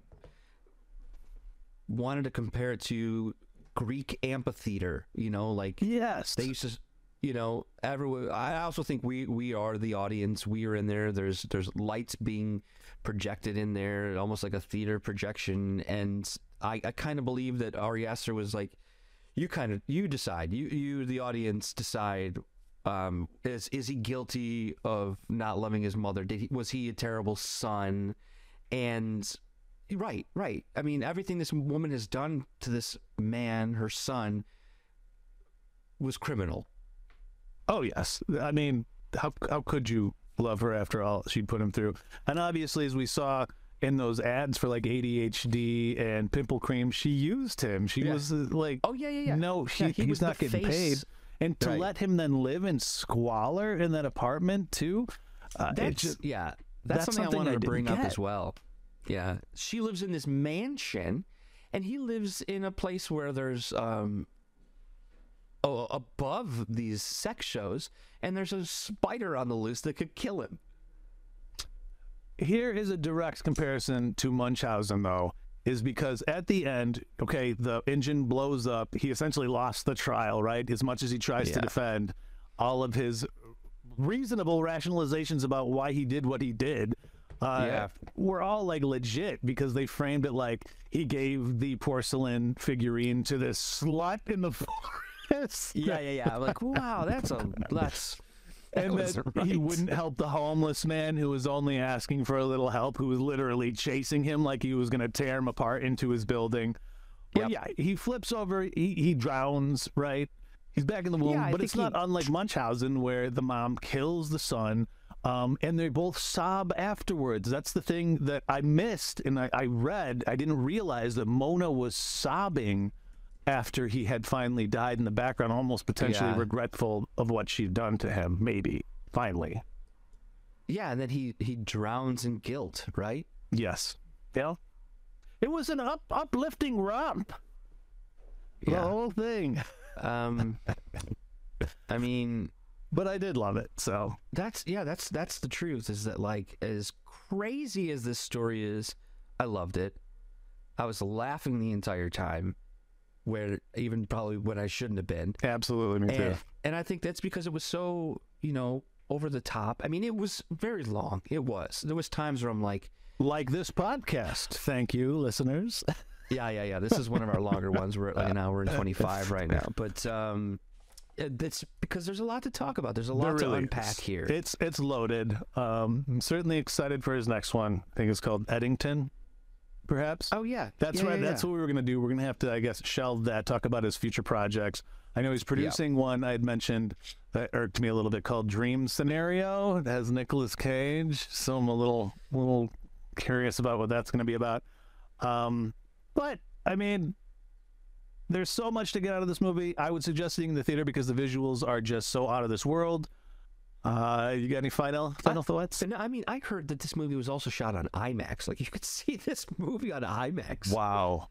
wanted to compare it to Greek amphitheater. You know, like yes. they used to, you know, everyone. I also think we we are the audience. We are in there. There's there's lights being projected in there, almost like a theater projection. And I I kind of believe that Ari Aster was like, you kind of you decide. You you the audience decide. Um, is is he guilty of not loving his mother? Did he was he a terrible son? And right, right. I mean, everything this woman has done to this man, her son, was criminal. Oh yes, I mean, how how could you love her after all she'd put him through? And obviously, as we saw in those ads for like ADHD and pimple cream, she used him. She Yeah. was uh, like, Oh yeah, yeah, yeah. no, he, Yeah, he he's was not getting paid. And to Right. let him then live in squalor in that apartment too, uh, That's just yeah. that's That's, something, I wanted I to bring up as well. Yeah, she lives in this mansion, and he lives in a place where there's um. Oh, above these sex shows, and there's a spider on the loose that could kill him. Here is a direct comparison to Munchausen, though, is because at the end, okay, the engine blows up. He essentially lost the trial, right? As much as he tries to defend all of his reasonable rationalizations about why he did what he did. Uh, Yeah. were all like legit because they framed it like he gave the porcelain figurine to this slut in the forest. Yeah, yeah, yeah. I'm like, wow, that's a that's. That and was that right. he wouldn't help the homeless man who was only asking for a little help, who was literally chasing him like he was going to tear him apart into his building. But yeah, he flips over, he, he drowns, right? He's back in the womb, Yeah, but it's not he- unlike Munchausen where the mom kills the son. Um, and they both sob afterwards. That's the thing that I missed, and I, I read. I didn't realize that Mona was sobbing after he had finally died in the background, almost potentially Yeah. regretful of what she'd done to him. Maybe finally, Yeah, and then he he drowns in guilt, right? yes. Yeah, it was an up uplifting romp. The Yeah. whole thing. Um, I mean, but I did love it. So That's yeah, that's that's the truth. Is that like as crazy as this story is, I loved it. I was laughing the entire time, where even probably when I shouldn't have been. absolutely, me too. And, and I think that's because it was so you know over the top. I mean, it was very long. It was. There was times where I'm like, Like this podcast. Thank you, listeners. yeah, yeah, yeah. This is one of our longer ones. We're at like an hour and 25 right now. But um, it's because there's a lot to talk about. There's a lot There to unpack is. here. It's it's loaded. Um, I'm certainly excited for his next one. I think it's called Eddington, perhaps. oh yeah, That's yeah, right. yeah, That's yeah. what we were gonna do. We're gonna have to, I guess, shelve that. Talk about his future projects. I know he's producing one I had mentioned that irked me a little bit called Dream Scenario. It has Nicolas Cage, so I'm a little little curious about what that's gonna be about. Um, but I mean, there's so much to get out of this movie. I would suggest seeing in the theater because the visuals are just so out of this world. Uh, you got any final final thoughts? And I mean, I heard that this movie was also shot on IMAX. Like you could see this movie on IMAX. Wow.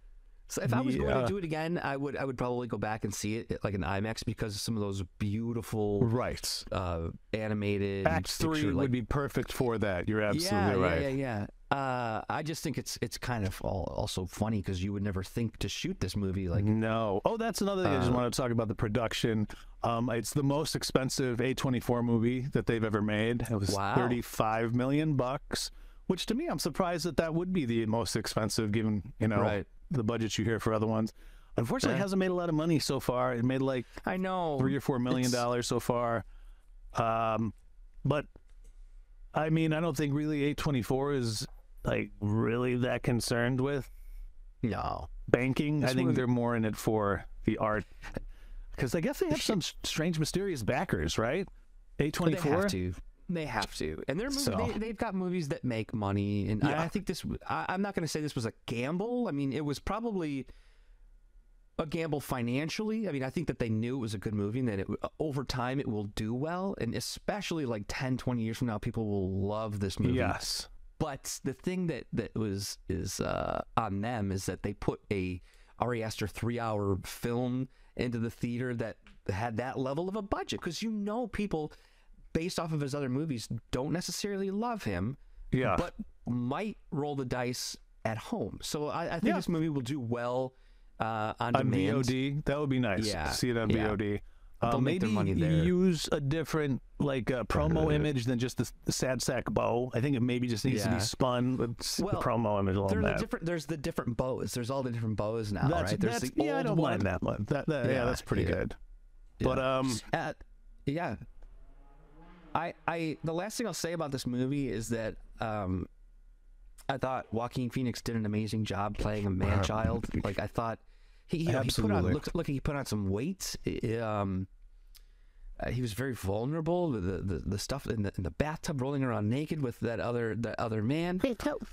So if I was going to do it again, I would I would probably go back and see it like an IMAX because of some of those beautiful Right. uh, animated Act three like, would be perfect for that. You're absolutely yeah, right. Yeah, yeah, yeah. Uh, I just think it's it's kind of all, also funny because you would never think to shoot this movie like No. Oh, that's another thing. I just Uh, want to talk about the production. Um, it's the most expensive A24 movie that they've ever made. It was Wow. 35 million bucks, which to me, I'm surprised that that would be the most expensive, given you know Right. the budgets you hear for other ones. Unfortunately, it hasn't made a lot of money so far. It made like I know three or four million It's- dollars so far. Um, but I mean, I don't think really A24 is like really that concerned with no. banking. This I think they're more in it for the art. Because I guess they have some strange, mysterious backers, right? They A24? have to. They have to, and they're so. they, they've got movies that make money, and Yeah. I, I think this. I, I'm not going to say this was a gamble. I mean, it was probably a gamble financially. I mean, I think that they knew it was a good movie, and that it, uh, over time it will do well, and especially like 10, 20 years from now, people will love this movie. Yes. But the thing that that was is uh, on them is that they put a Ari Aster three hour film into the theater that had that level of a budget because you know people based off of his other movies don't necessarily love him, Yeah. but might roll the dice at home. So I, I think Yeah. this movie will do well uh, on, on demand. VOD, that would be nice. Yeah, See it on yeah. VOD. Uh, They'll make maybe their money there. use a different like uh, promo image than just the, the sad sack Beau. I think it maybe just needs to be spun with Well, the promo image There are the different. There's the different Beaus. There's all the different Beaus now, That's, right? There's that's the yeah, I don't one. mind that one. That, that- yeah, Yeah, that's pretty yeah. good. But um, Uh, yeah. I I the last thing I'll say about this movie is that um, I thought Joaquin Phoenix did an amazing job playing a man child. Like I thought he you know, he put on Absolutely. look look he put on some weight. Um, uh, he was very vulnerable. The, the the stuff in the in the bathtub, rolling around naked with that other that other man.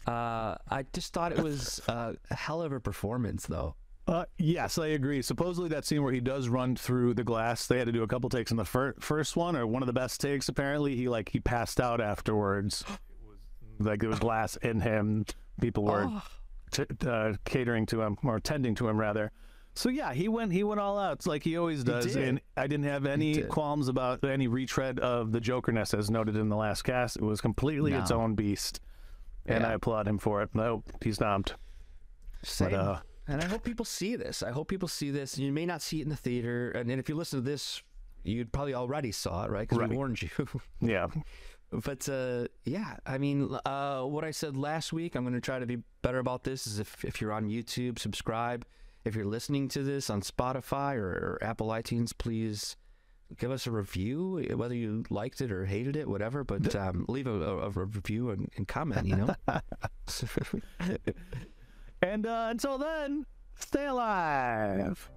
Uh, I just thought it was uh, a hell of a performance, though. Uh, yes, I agree. Supposedly, that scene where he does run through the glass, they had to do a couple takes in the fir- first one, or one of the best takes. Apparently, he like he passed out afterwards. like there was glass in him. People were Oh. Uh, catering to him or tending to him rather. So yeah, he went he went all out like he always does, did. and I didn't have any qualms about any retread of the Jokerness as noted in the last cast. It was completely its own beast, and Yeah. I applaud him for it. No, he's stomped. Same. uh, and I hope people see this. I hope people see this. You may not see it in the theater, and then if you listen to this, you'd probably already saw it, right? Because Right. we warned you. Yeah, but uh, yeah, I mean, uh, what I said last week, I'm going to try to be better about this. Is if if you're on YouTube, subscribe. If you're listening to this on Spotify or, or Apple iTunes, please give us a review, whether you liked it or hated it, whatever. But um, leave a, a, a review and, and comment. You know. and uh, until then, stay alive.